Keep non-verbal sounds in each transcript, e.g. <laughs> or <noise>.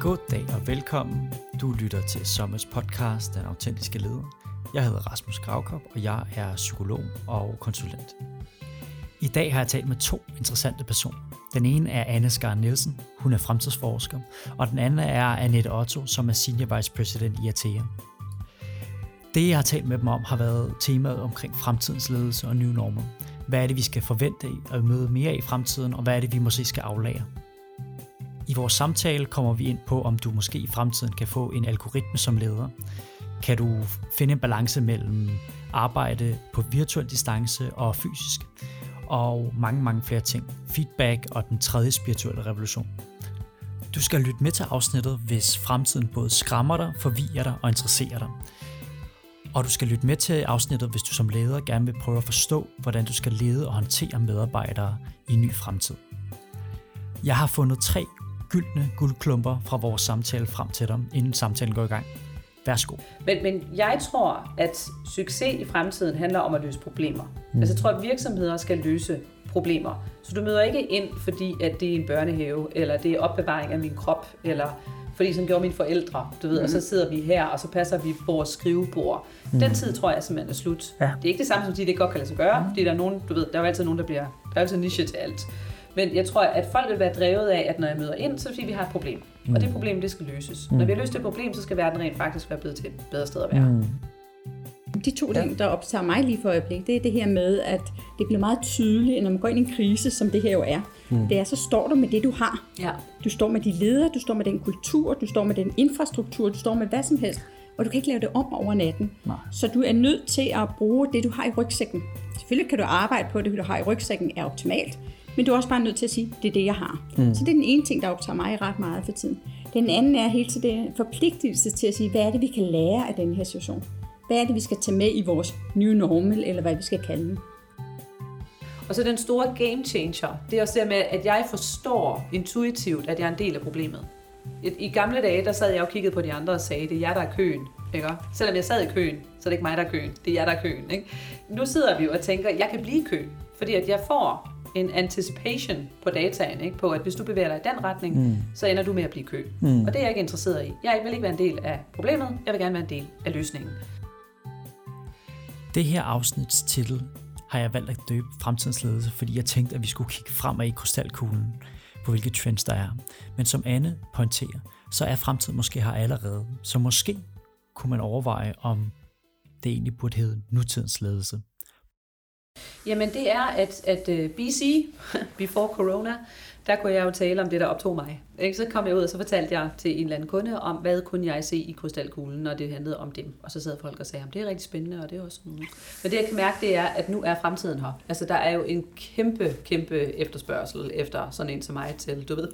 God dag og velkommen. Du lytter til Sommers podcast, Den Autentiske Leder. Jeg hedder Rasmus Gravkop, og jeg er psykolog og konsulent. I dag har jeg talt med to interessante personer. Den ene er Anne Skar Nielsen, hun er fremtidsforsker, og den anden er Annette Otto, som er Senior Vice President i Atea. Det, jeg har talt med dem om, har været temaet omkring fremtidens ledelse og new normal. Hvad er det, vi skal forvente at møde mere i fremtiden, og hvad er det, vi måske skal aflære? I vores samtale kommer vi ind på, om du måske i fremtiden kan få en algoritme som leder. Kan du finde en balance mellem arbejde på virtuel distance og fysisk? Og mange, mange flere ting. Feedback og den tredje spirituelle revolution. Du skal lytte med til afsnittet, hvis fremtiden både skræmmer dig, forvirrer dig og interesserer dig. Og du skal lytte med til afsnittet, hvis du som leder gerne vil prøve at forstå, hvordan du skal lede og håndtere medarbejdere i en ny fremtid. Jeg har fundet tre gyldne guldklumper fra vores samtale frem til dig, inden samtalen går i gang. Værsgo. Men, men jeg tror, at succes i fremtiden handler om at løse problemer. Mm. Altså jeg tror, at virksomheder skal løse problemer. Så du møder ikke ind, fordi at det er en børnehave, eller det er opbevaring af min krop, eller fordi som gjorde mine forældre, du ved, mm. og så sidder vi her, og så passer vi vores skrivebord. Mm. Den tid tror jeg simpelthen er slut. Ja. Det er ikke det samme som at sige, det godt kan lade sig gøre, mm. fordi der er nogen, du ved, der er jo altid nogen, der bliver, der er altid niche til alt. Men jeg tror, at folk vil være drevet af, at når jeg møder ind, så er det fordi, vi har et problem. Mm. Og det problem, det skal løses. Mm. Når vi har løst det problem, så skal verden rent faktisk være blevet til et bedre sted at være. Mm. De to ting, der optager mig lige for øjeblik, det er det her med, at det bliver meget tydeligt, når man går ind i en krise, som det her jo er. Mm. Det er, så står du med det, du har. Ja. Du står med de ledere, du står med den kultur, du står med den infrastruktur, du står med hvad som helst. Og du kan ikke lave det om over natten. Nej. Så du er nødt til at bruge det, du har i rygsækken. Selvfølgelig kan du arbejde på, at det, du har i rygsækken, er optimalt. Men du er også bare nødt til at sige, det er det, jeg har. Mm. Så det er den ene ting, der optager mig ret meget for tiden. Den anden er helt til det forpligtelse til at sige, hvad er det, vi kan lære af den her situation? Hvad er det, vi skal tage med i vores new normal, eller hvad vi skal kalde det? Og så den store game changer, det er også det med, at jeg forstår intuitivt, at jeg er en del af problemet. I gamle dage, der sad jeg og kiggede på de andre og sagde, det er jer, der er køen. Ikke? Selvom jeg sad i køen, så er det ikke mig, der er køen. Det er jer, der er køen. Ikke? Nu sidder vi jo og tænker, jeg kan blive kø. Fordi at jeg får en anticipation på dataen, ikke? på at hvis du bevæger dig i den retning, mm. så ender du med at blive kø. Mm. Og det er jeg ikke interesseret i. Jeg vil ikke være en del af problemet, jeg vil gerne være en del af løsningen. Det her afsnits titel har jeg valgt at døbe fremtidens ledelse, fordi jeg tænkte, at vi skulle kigge fremad i krystalkuglen på hvilke trends der er. Men som Anne pointerer, så er fremtiden måske her allerede. Så måske kunne man overveje, om det egentlig burde hedde nutidens ledelse. Jamen det er, at, at øh, BC, <laughs> before corona, der kunne jeg jo tale om det, der optog mig. Ikke? Så kom jeg ud, og så fortalte jeg til en eller anden kunde om, hvad kunne jeg se i krystalkuglen, når det handlede om dem. Og så sad folk og sagde, at det er rigtig spændende, og det er også sådan. Men det jeg kan mærke, det er, at nu er fremtiden her. Altså der er jo en kæmpe, kæmpe efterspørgsel efter sådan en som mig til, du ved,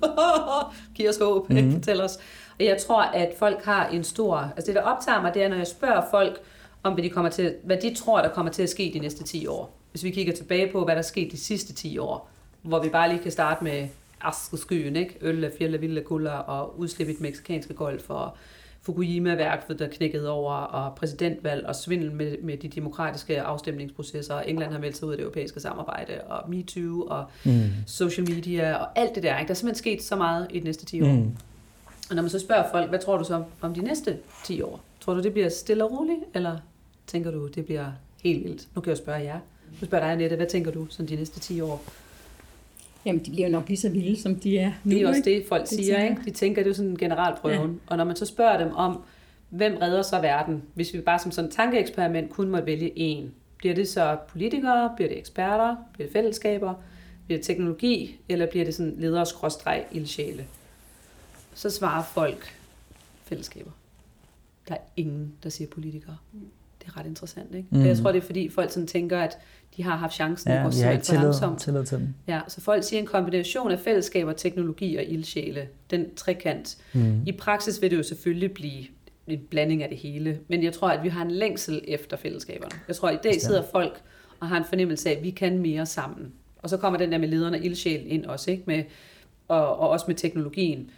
giv os håb, mm-hmm. fortæl os. Og jeg tror, at folk har en stor, altså det der optager mig, det er, når jeg spørger folk, om hvad de, kommer til, hvad de tror, der kommer til at ske de næste 10 år hvis vi kigger tilbage på, hvad der er sket de sidste 10 år, hvor vi bare lige kan starte med skyen, ikke? Øl, fjelle, vilde kulder og udslip i den meksikanske golf og Fukushima-værket, der knækkede over, og præsidentvalg og svindel med, med de demokratiske afstemningsprocesser. England har meldt sig ud af det europæiske samarbejde, og MeToo, og mm. social media, og alt det der. Ikke? Der er simpelthen sket så meget i de næste 10 år. Mm. Og når man så spørger folk, hvad tror du så om de næste 10 år? Tror du, det bliver stille og roligt, eller tænker du, det bliver helt vildt? Nu kan jeg spørge jer. Nu spørger dig, Annette, hvad tænker du sådan de næste 10 år? Jamen, de bliver jo nok lige så vilde, som de er nu. Det er også det, folk det siger, ikke? De tænker, det er sådan en generalprøven. Ja. Og når man så spørger dem om, hvem redder så verden, hvis vi bare som sådan en tankeeksperiment kun må vælge en, bliver det så politikere, bliver det eksperter, bliver det fællesskaber, bliver det teknologi, eller bliver det sådan ledere skråstreg ildsjæle? Så svarer folk fællesskaber. Der er ingen, der siger politikere. Det er ret interessant. Ikke? Mm. Jeg tror, det er fordi folk sådan tænker, at de har haft chancen ja, og så ikke tillid, langsomt. tillid til dem. Ja, så folk siger en kombination af fællesskaber, teknologi og ildsjæle, den trekant. Mm. I praksis vil det jo selvfølgelig blive en blanding af det hele, men jeg tror, at vi har en længsel efter fællesskaberne. Jeg tror, at i dag sidder folk og har en fornemmelse af, at vi kan mere sammen. Og så kommer den der med lederne og ildsjæl ind også, ikke? Med, og, og også med teknologien.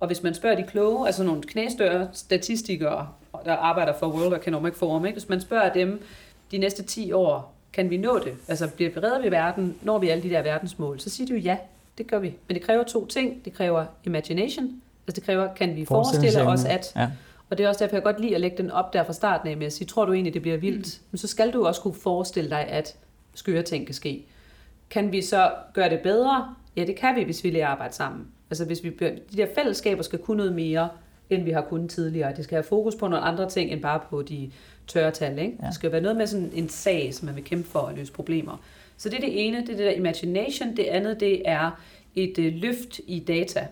Og hvis man spørger de kloge, altså nogle knæstørre statistikere, der arbejder for World Economic Forum, ikke? hvis man spørger dem de næste 10 år, kan vi nå det? Altså bliver vi reddet vi verden, når vi alle de der verdensmål? Så siger de jo ja, det gør vi. Men det kræver to ting. Det kræver imagination, Altså det kræver, kan vi forestille os, at... Ja. Og det er også derfor, jeg godt lide at lægge den op der fra starten af med at sige, tror du egentlig, det bliver vildt? Mm. Men så skal du også kunne forestille dig, at skøre ting kan ske. Kan vi så gøre det bedre? Ja, det kan vi, hvis vi lærer at arbejde sammen. Altså hvis vi, de der fællesskaber skal kunne noget mere, end vi har kunnet tidligere. Det skal have fokus på nogle andre ting, end bare på de tørre tal. Ikke? Ja. Det skal være noget med sådan en sag, som man vil kæmpe for at løse problemer. Så det er det ene, det er det der imagination. Det andet, det er et øh, løft i data.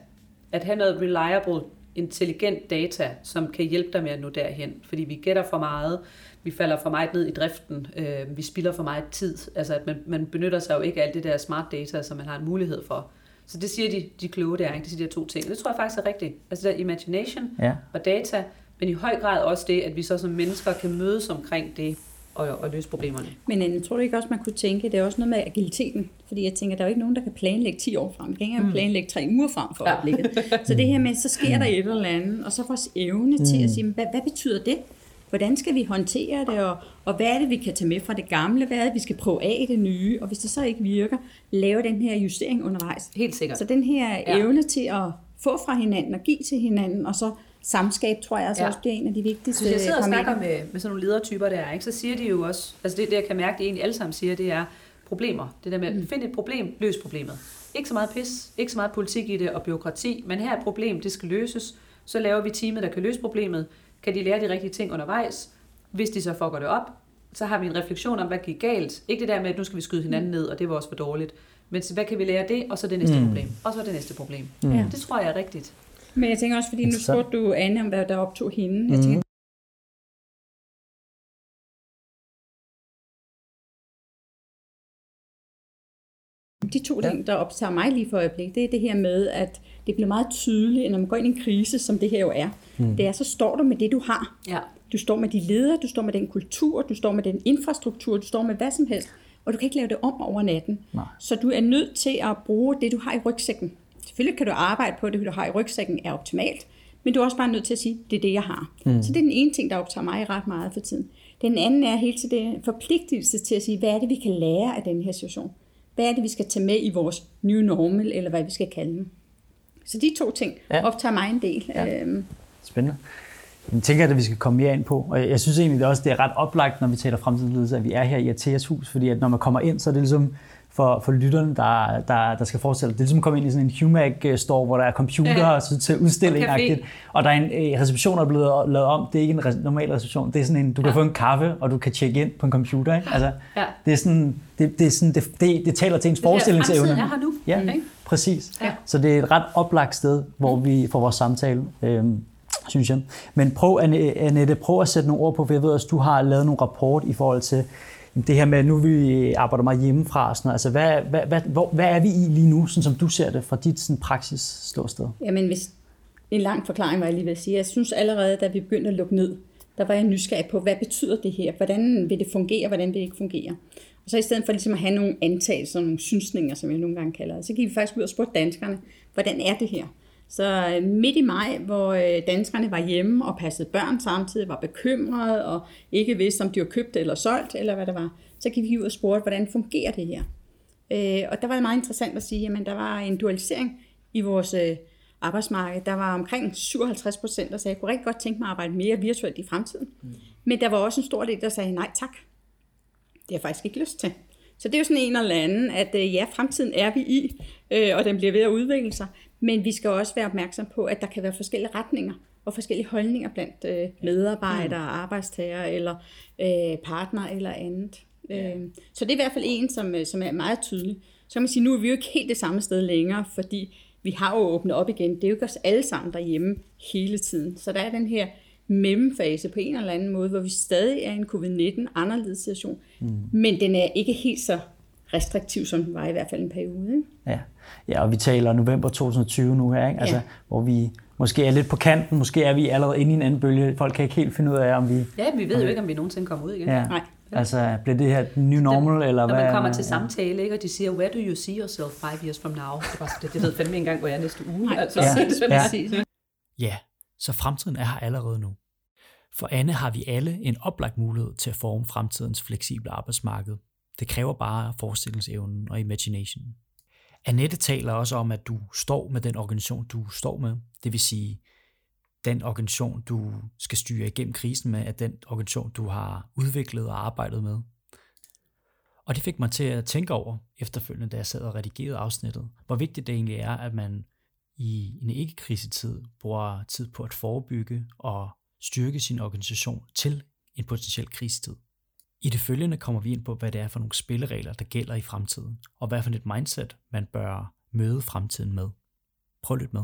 At have noget reliable, intelligent data, som kan hjælpe dig med at nå derhen. Fordi vi gætter for meget, vi falder for meget ned i driften, øh, vi spilder for meget tid. Altså at man, man benytter sig jo ikke af alt det der smart data, som man har en mulighed for. Så det siger de, de kloge der, ikke? det siger de to ting. Det tror jeg faktisk er rigtigt. Altså der imagination ja. og data, men i høj grad også det, at vi så som mennesker kan mødes omkring det, og, og løse problemerne. Men jeg tror du ikke også, man kunne tænke, det er også noget med agiliteten? Fordi jeg tænker, der er jo ikke nogen, der kan planlægge 10 år frem. Vi kan ikke mm. planlægge 3 uger frem for ja. øjeblikket. <laughs> Så det her med, så sker der et eller andet, og så vores evne mm. til at mm. sige, hvad, hvad betyder det? Hvordan skal vi håndtere det, og, og hvad er det, vi kan tage med fra det gamle? Hvad er det, vi skal prøve af det nye? Og hvis det så ikke virker, lave den her justering undervejs. Helt sikkert. Så den her ja. evne til at få fra hinanden og give til hinanden, og så samskab, tror jeg altså ja. også bliver en af de vigtigste Hvis jeg sidder og snakker med, med sådan nogle ledertyper der, ikke, så siger de jo også, altså det, det jeg kan mærke, det egentlig alle sammen siger, det er problemer. Det der med, mm. find et problem, løs problemet. Ikke så meget pis, ikke så meget politik i det og byråkrati, men her er et problem, det skal løses. Så laver vi teamet, der kan løse problemet. Kan de lære de rigtige ting undervejs? Hvis de så fucker det op, så har vi en refleksion om, hvad gik galt. Ikke det der med, at nu skal vi skyde hinanden ned, og det var også for dårligt. Men hvad kan vi lære det, og så det næste mm. problem. Og så det næste problem. Mm. Det tror jeg er rigtigt. Men jeg tænker også, fordi nu spurgte du Anne om, hvad der optog hende. Mm. Jeg tænker, de to ting, der optager mig lige for øjeblik, det er det her med, at det bliver meget tydeligt, når man går ind i en krise, som det her jo er. Mm. Det er, så står du med det, du har. Ja. Du står med de ledere, du står med den kultur, du står med den infrastruktur, du står med hvad som helst, og du kan ikke lave det om over natten. Nej. Så du er nødt til at bruge det, du har i rygsækken. Selvfølgelig kan du arbejde på det, du har i rygsækken er optimalt, men du er også bare nødt til at sige, det er det, jeg har. Mm. Så det er den ene ting, der optager mig ret meget for tiden. Den anden er helt til det forpligtelse til at sige, hvad er det, vi kan lære af den her situation? Hvad er det, vi skal tage med i vores new normal, eller hvad vi skal kalde den? Så de to ting ja. optager mig en del. Ja. Øhm. Spændende. Jeg tænker, at vi skal komme mere ind på. Og jeg synes egentlig det også, det er ret oplagt, når vi taler fremtidsledelse, at vi er her i Ateas hus, fordi at når man kommer ind, så er det ligesom, for, for lytterne, der, der, der skal forestille Det er ligesom at komme ind i sådan en Humac-store, hvor der er computer og så til udstilling -agtigt. Og der er en øh, reception, der er blevet lavet om. Det er ikke en normal reception. Det er sådan en, du kan ja. få en kaffe, og du kan tjekke ind på en computer. Ikke? Altså, ja. Det er sådan, det, det, er sådan, det, det, det taler til ens forestillingsevne. Det er her nu. Ja, mm. præcis. Ja. Så det er et ret oplagt sted, hvor mm. vi får vores samtale. Øhm, synes jeg. Men prøv, Annette, prøv at sætte nogle ord på, for jeg ved at du har lavet nogle rapport i forhold til det her med, at nu vi arbejder meget hjemmefra, sådan noget. altså hvad, hvad, hvad, hvor, hvad er vi i lige nu, sådan som du ser det fra dit sådan, praksis ståsted? Jamen hvis, en lang forklaring var jeg lige ved at sige. Jeg synes allerede, da vi begyndte at lukke ned, der var jeg nysgerrig på, hvad betyder det her? Hvordan vil det fungere, hvordan vil det ikke fungere? Og så i stedet for ligesom at have nogle antagelser, nogle synsninger, som jeg nogle gange kalder det, så gik vi faktisk ud og spurgte danskerne, hvordan er det her? Så øh, midt i maj, hvor øh, danskerne var hjemme og passede børn samtidig, var bekymrede og ikke vidste, om de var købt eller solgt, eller hvad det var, så gik vi ud og spurgte, hvordan fungerer det her? Øh, og der var det meget interessant at sige, at der var en dualisering i vores arbejdsmarked. Der var omkring 57 procent, der sagde, at jeg kunne rigtig godt tænke mig at arbejde mere virtuelt i fremtiden. Mm. Men der var også en stor del, der sagde, nej tak, det har jeg faktisk ikke lyst til. Så det er jo sådan en eller anden, at ja, fremtiden er vi i, og den bliver ved at udvikle sig. Men vi skal også være opmærksom på, at der kan være forskellige retninger og forskellige holdninger blandt øh, medarbejdere, mm. arbejdstagere eller øh, partner eller andet. Ja. Øh, så det er i hvert fald en, som, øh, som er meget tydelig. Så kan man sige, nu er vi jo ikke helt det samme sted længere, fordi vi har jo åbnet op igen. Det er jo ikke os alle sammen derhjemme hele tiden. Så der er den her mellemfase på en eller anden måde, hvor vi stadig er i en covid-19 anderledes situation, mm. men den er ikke helt så restriktiv, som den var i hvert fald en periode. Ikke? Ja. ja, og vi taler november 2020 nu her, ikke? Altså, ja. hvor vi måske er lidt på kanten, måske er vi allerede inde i en anden bølge. Folk kan ikke helt finde ud af, om vi... Ja, vi ved jo ikke, om vi nogensinde kommer ud igen. Ja. Nej. Altså, bliver det her new normal, det, eller hvad? Når man kommer til samtale, ikke, og de siger, where do you see yourself five years from now? Det, var, det, det ved fandme engang, hvor jeg er næste uge. Nej, altså, ja. det ja. ja, så fremtiden er her allerede nu. For Anne har vi alle en oplagt mulighed til at forme fremtidens fleksible arbejdsmarked. Det kræver bare forestillingsevnen og imagination. Annette taler også om, at du står med den organisation, du står med. Det vil sige, den organisation, du skal styre igennem krisen med, er den organisation, du har udviklet og arbejdet med. Og det fik mig til at tænke over efterfølgende, da jeg sad og redigerede afsnittet, hvor vigtigt det egentlig er, at man i en ikke-krisetid bruger tid på at forebygge og styrke sin organisation til en potentiel krisetid. I det følgende kommer vi ind på, hvad det er for nogle spilleregler, der gælder i fremtiden, og hvad for et mindset, man bør møde fremtiden med. Prøv lidt med.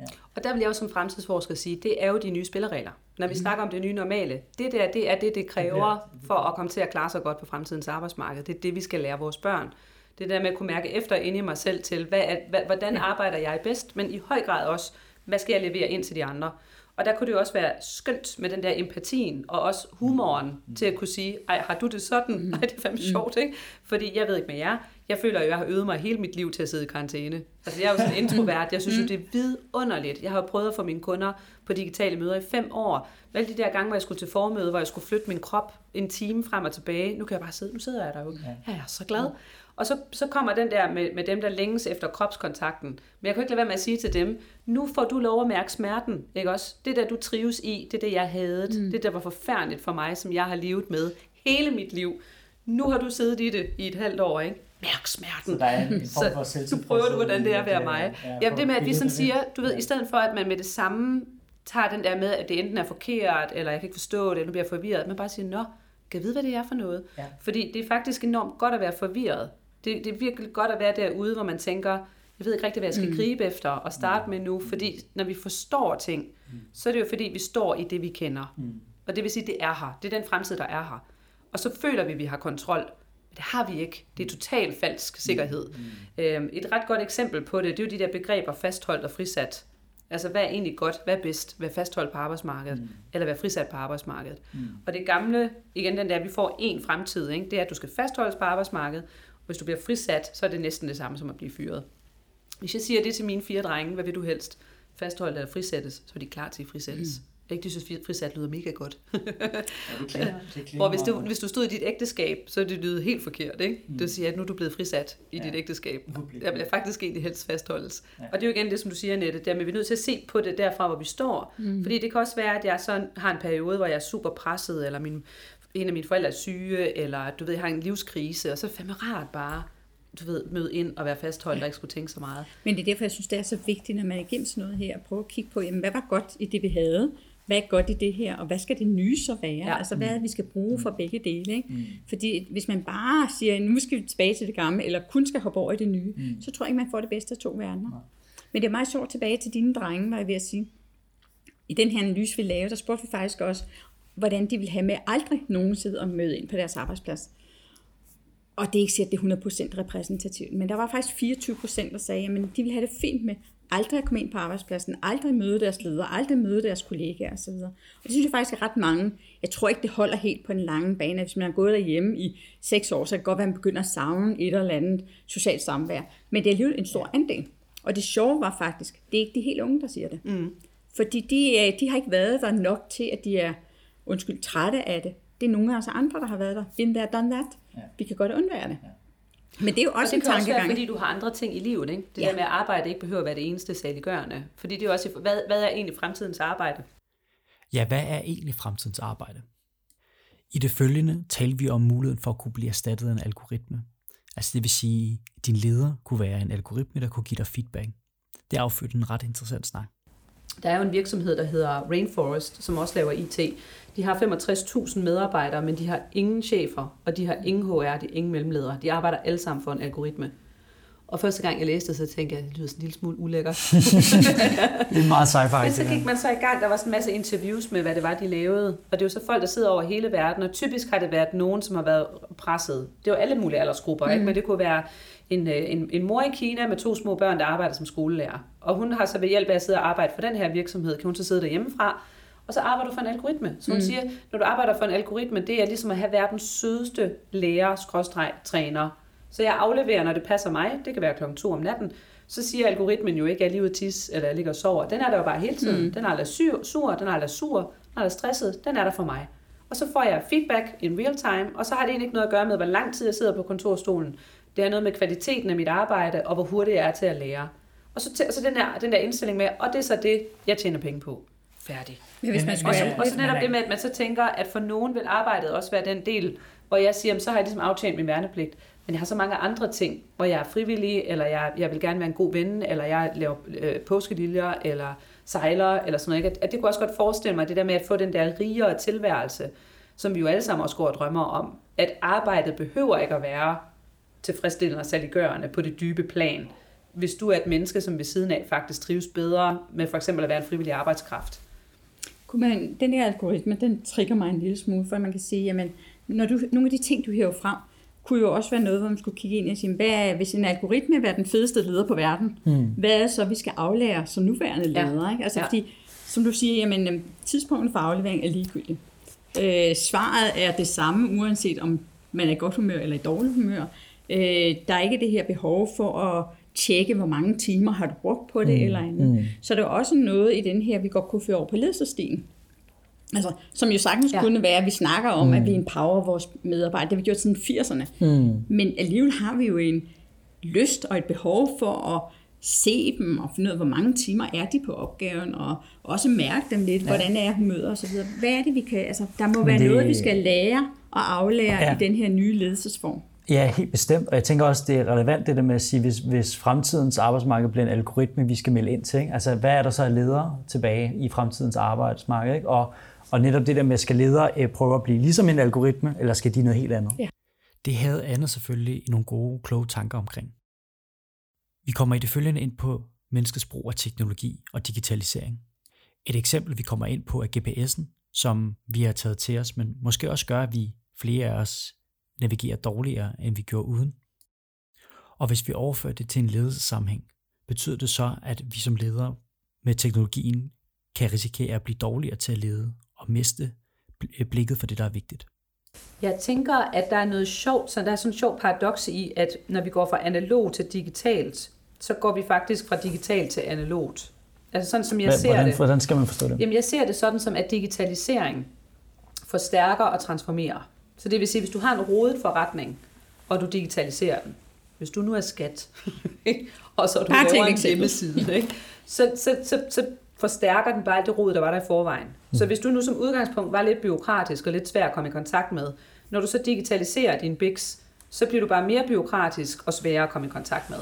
Ja. Og der vil jeg jo som fremtidsforsker sige, det er jo de nye spilleregler. Når vi mm. snakker om det nye normale, det der, det er det, det kræver for at komme til at klare sig godt på fremtidens arbejdsmarked. Det er det, vi skal lære vores børn. Det der med at kunne mærke efter ind i mig selv til, hvad er, hvordan arbejder jeg bedst, men i høj grad også, hvad skal jeg levere ind til de andre. Og der kunne det jo også være skønt med den der empatien, og også humoren mm. til at kunne sige, ej, har du det sådan? Mm. Ej, det er fandme mm. sjovt, ikke? Fordi jeg ved ikke med jer, jeg føler jo, jeg har øvet mig hele mit liv til at sidde i karantæne. Altså jeg er jo sådan introvert, jeg synes jo, det er vidunderligt. Jeg har jo prøvet at få mine kunder på digitale møder i fem år. Alle de der gange, hvor jeg skulle til formøde, hvor jeg skulle flytte min krop en time frem og tilbage. Nu kan jeg bare sidde, nu sidder jeg der jo. Ja, jeg er så glad. Og så, så kommer den der med, med dem, der længes efter kropskontakten. Men jeg kan ikke lade være med at sige til dem, nu får du lov at mærke smerten, ikke også? Det der, du trives i, det er det, jeg havde. Mm. Det der var forfærdeligt for mig, som jeg har levet med hele mit liv. Nu har du siddet i det i et halvt år, ikke? Mærk smerten. Så, der er en form for så nu prøver du, hvordan det er at være mig. Ja, Jamen det med, at vi sådan siger, du ved, i stedet for, at man med det samme tager den der med, at det enten er forkert, eller jeg kan ikke forstå det, eller nu bliver jeg forvirret, man bare siger, nå, kan jeg vide, hvad det er for noget? Ja. Fordi det er faktisk enormt godt at være forvirret. Det, det er virkelig godt at være derude, hvor man tænker, jeg ved ikke rigtig, hvad jeg skal mm. gribe efter og starte mm. med nu, fordi når vi forstår ting, mm. så er det jo fordi, vi står i det, vi kender. Mm. Og det vil sige, det er her. Det er den fremtid, der er her. Og så føler vi, at vi har kontrol. Men det har vi ikke. Det er totalt falsk sikkerhed. Mm. Øhm, et ret godt eksempel på det, det er jo de der begreber fastholdt og frisat. Altså, hvad er egentlig godt? Hvad er bedst? Hvad fastholdt på arbejdsmarkedet? Mm. Eller være frisat på arbejdsmarkedet? Mm. Og det gamle, igen den der, vi får en fremtid, ikke? det er, at du skal fastholdes på arbejdsmarkedet, hvis du bliver frisat, så er det næsten det samme som at blive fyret. Hvis jeg siger det til mine fire drenge, hvad vil du helst? Fastholde eller frisættes, så er de klar til at frisættes. Mm. Ikke, de synes, frisat lyder mega godt. ja, det klinger, det klinger hvis, du, hvis du stod i dit ægteskab, så det lyder helt forkert. Ikke? Mm. Det siger, at nu er du blevet frisat i ja. dit ægteskab. Jeg vil faktisk egentlig helst fastholdes. Ja. Og det er jo igen det, som du siger, Nette, der, men vi er nødt til at se på det derfra, hvor vi står. Mm. Fordi det kan også være, at jeg så har en periode, hvor jeg er super presset, eller min en af mine forældre er syge, eller du ved, jeg har en livskrise, og så er det fandme rart bare du ved, møde ind og være fastholdt og ikke skulle tænke så meget. Men det er derfor, jeg synes, det er så vigtigt, når man er igennem sådan noget her, at prøve at kigge på, jamen, hvad var godt i det, vi havde? Hvad er godt i det her? Og hvad skal det nye så være? Ja. Altså, hvad er det, vi skal bruge for begge dele? Ikke? Mm. Fordi hvis man bare siger, nu skal vi tilbage til det gamle, eller kun skal hoppe over i det nye, mm. så tror jeg ikke, man får det bedste af to verdener. Ja. Men det er meget sjovt tilbage til dine drenge, var jeg ved at sige. I den her analyse, vi lavede, der spurgte vi faktisk også, hvordan de vil have med aldrig nogensinde at møde ind på deres arbejdsplads. Og det er ikke sikkert, det er 100% repræsentativt, men der var faktisk 24%, der sagde, at de ville have det fint med aldrig at komme ind på arbejdspladsen, aldrig møde deres ledere, aldrig møde deres kollegaer osv. Og det synes jeg faktisk er ret mange. Jeg tror ikke, det holder helt på en lang bane. Hvis man har gået derhjemme i seks år, så kan det godt være, at man begynder at savne et eller andet socialt samvær. Men det er alligevel en stor andel. Og det sjove var faktisk, det er ikke de helt unge, der siger det. Mm. Fordi de, øh, de har ikke været der nok til, at de er undskyld, trætte af det. Det er nogle af os andre, der har været der. Been there, done that. Ja. Vi kan godt undvære det. Ja. Men det er jo også og det en tankegang. Også være, fordi du har andre ting i livet. Ikke? Det ja. der med at arbejde ikke behøver at være det eneste saliggørende. Fordi det er også, hvad, hvad er egentlig fremtidens arbejde? Ja, hvad er egentlig fremtidens arbejde? I det følgende taler vi om muligheden for at kunne blive erstattet af en algoritme. Altså det vil sige, at din leder kunne være en algoritme, der kunne give dig feedback. Det er affødt en ret interessant snak. Der er jo en virksomhed, der hedder Rainforest, som også laver IT. De har 65.000 medarbejdere, men de har ingen chefer, og de har ingen HR, de har ingen mellemledere. De arbejder alle sammen for en algoritme. Og første gang jeg læste det, så tænkte jeg, at det lyder sådan en lille smule ulækkert. <laughs> det er meget sci-fi. Men så gik man så i gang, der var sådan en masse interviews med, hvad det var, de lavede. Og det er jo så folk, der sidder over hele verden, og typisk har det været nogen, som har været presset. Det var alle mulige aldersgrupper, mm. ikke? men det kunne være en, øh, en, en mor i Kina med to små børn, der arbejder som skolelærer. Og hun har så ved hjælp af at sidde og arbejde for den her virksomhed, kan hun så sidde derhjemmefra, og så arbejder du for en algoritme. Så hun mm. siger, når du arbejder for en algoritme, det er ligesom at have verdens sødeste lærer-træner. Så jeg afleverer, når det passer mig, det kan være klokken 2 om natten, så siger algoritmen jo ikke, at jeg er lige ude tis, eller jeg ligger og sover. Den er der jo bare hele tiden. Mm. Den er aldrig sur, sur, den er aldrig sur, den er aldrig stresset, den er der for mig. Og så får jeg feedback in real time, og så har det egentlig ikke noget at gøre med, hvor lang tid jeg sidder på kontorstolen Det er noget med kvaliteten af mit arbejde, og hvor hurtigt jeg er til at lære. Og så, så den, der, den der indstilling med, og det er så det, jeg tjener penge på. Færdig. Ja, hvis man skal og, så, og så netop det med, at man så tænker, at for nogen vil arbejdet også være den del, hvor jeg siger, så har jeg ligesom aftjent min værnepligt. Men jeg har så mange andre ting, hvor jeg er frivillig, eller jeg, jeg vil gerne være en god ven, eller jeg laver øh, påskeliljer, eller sejler, eller sådan noget. At, at det kunne også godt forestille mig, det der med at få den der rigere tilværelse, som vi jo alle sammen også går og drømmer om. At arbejdet behøver ikke at være tilfredsstillende og saliggørende på det dybe plan, hvis du er et menneske, som ved siden af faktisk trives bedre med for eksempel at være en frivillig arbejdskraft. Kunne man, den her algoritme, den trigger mig en lille smule, for man kan sige, jamen, når du, nogle af de ting, du hæver frem, kunne jo også være noget, hvor man skulle kigge ind og sige, hvad er, hvis en algoritme er den fedeste leder på verden, mm. hvad er så, vi skal aflære som nuværende leder? Ja. Ikke? Altså, ja. fordi, som du siger, jamen, øhm, tidspunktet for aflevering er ligegyldigt. Øh, svaret er det samme, uanset om man er i godt humør eller i dårligt humør. Øh, der er ikke det her behov for at tjekke, hvor mange timer har du brugt på det mm. eller andet. Mm. Så der er også noget i den her, vi godt kunne føre over på ledelsesstilen. Altså, som jo sagtens ja. kunne være, at vi snakker om, mm. at vi empower vores medarbejdere. Det har vi gjort siden 80'erne. Mm. Men alligevel har vi jo en lyst og et behov for at se dem og finde ud af, hvor mange timer er de på opgaven, og også mærke dem lidt, ja. hvordan er humøret osv. Hvad er det, vi kan... Altså, der må være det... noget, vi skal lære og aflære ja. i den her nye ledelsesform. Ja, helt bestemt. Og jeg tænker også, det er relevant det der med at sige, hvis, hvis fremtidens arbejdsmarked bliver en algoritme, vi skal melde ind til. Ikke? Altså, hvad er der så af ledere tilbage i fremtidens arbejdsmarked? Ikke? Og, og netop det der med, skal ledere øh, prøve at blive ligesom en algoritme, eller skal de noget helt andet? Ja. Det havde Anne selvfølgelig nogle gode, kloge tanker omkring. Vi kommer i det følgende ind på menneskets brug af teknologi og digitalisering. Et eksempel, vi kommer ind på, er GPS'en, som vi har taget til os, men måske også gør, at vi flere af os navigerer dårligere, end vi gjorde uden. Og hvis vi overfører det til en ledelsessammenhæng, betyder det så, at vi som ledere med teknologien kan risikere at blive dårligere til at lede miste blikket for det, der er vigtigt. Jeg tænker, at der er noget sjovt, så der er sådan en sjov paradoks i, at når vi går fra analog til digitalt, så går vi faktisk fra digitalt til analogt. Altså sådan som jeg hvordan, ser det. Hvordan skal man forstå det? Jamen jeg ser det sådan som, at digitalisering forstærker og transformerer. Så det vil sige, hvis du har en rodet forretning, og du digitaliserer den, hvis du nu er skat, <laughs> og så du Bare laver en hjemmeside, ikke? Så, så, så, så forstærker den bare det rod, der var der i forvejen. Så hvis du nu som udgangspunkt var lidt byråkratisk og lidt svær at komme i kontakt med, når du så digitaliserer din BIX, så bliver du bare mere byråkratisk og sværere at komme i kontakt med.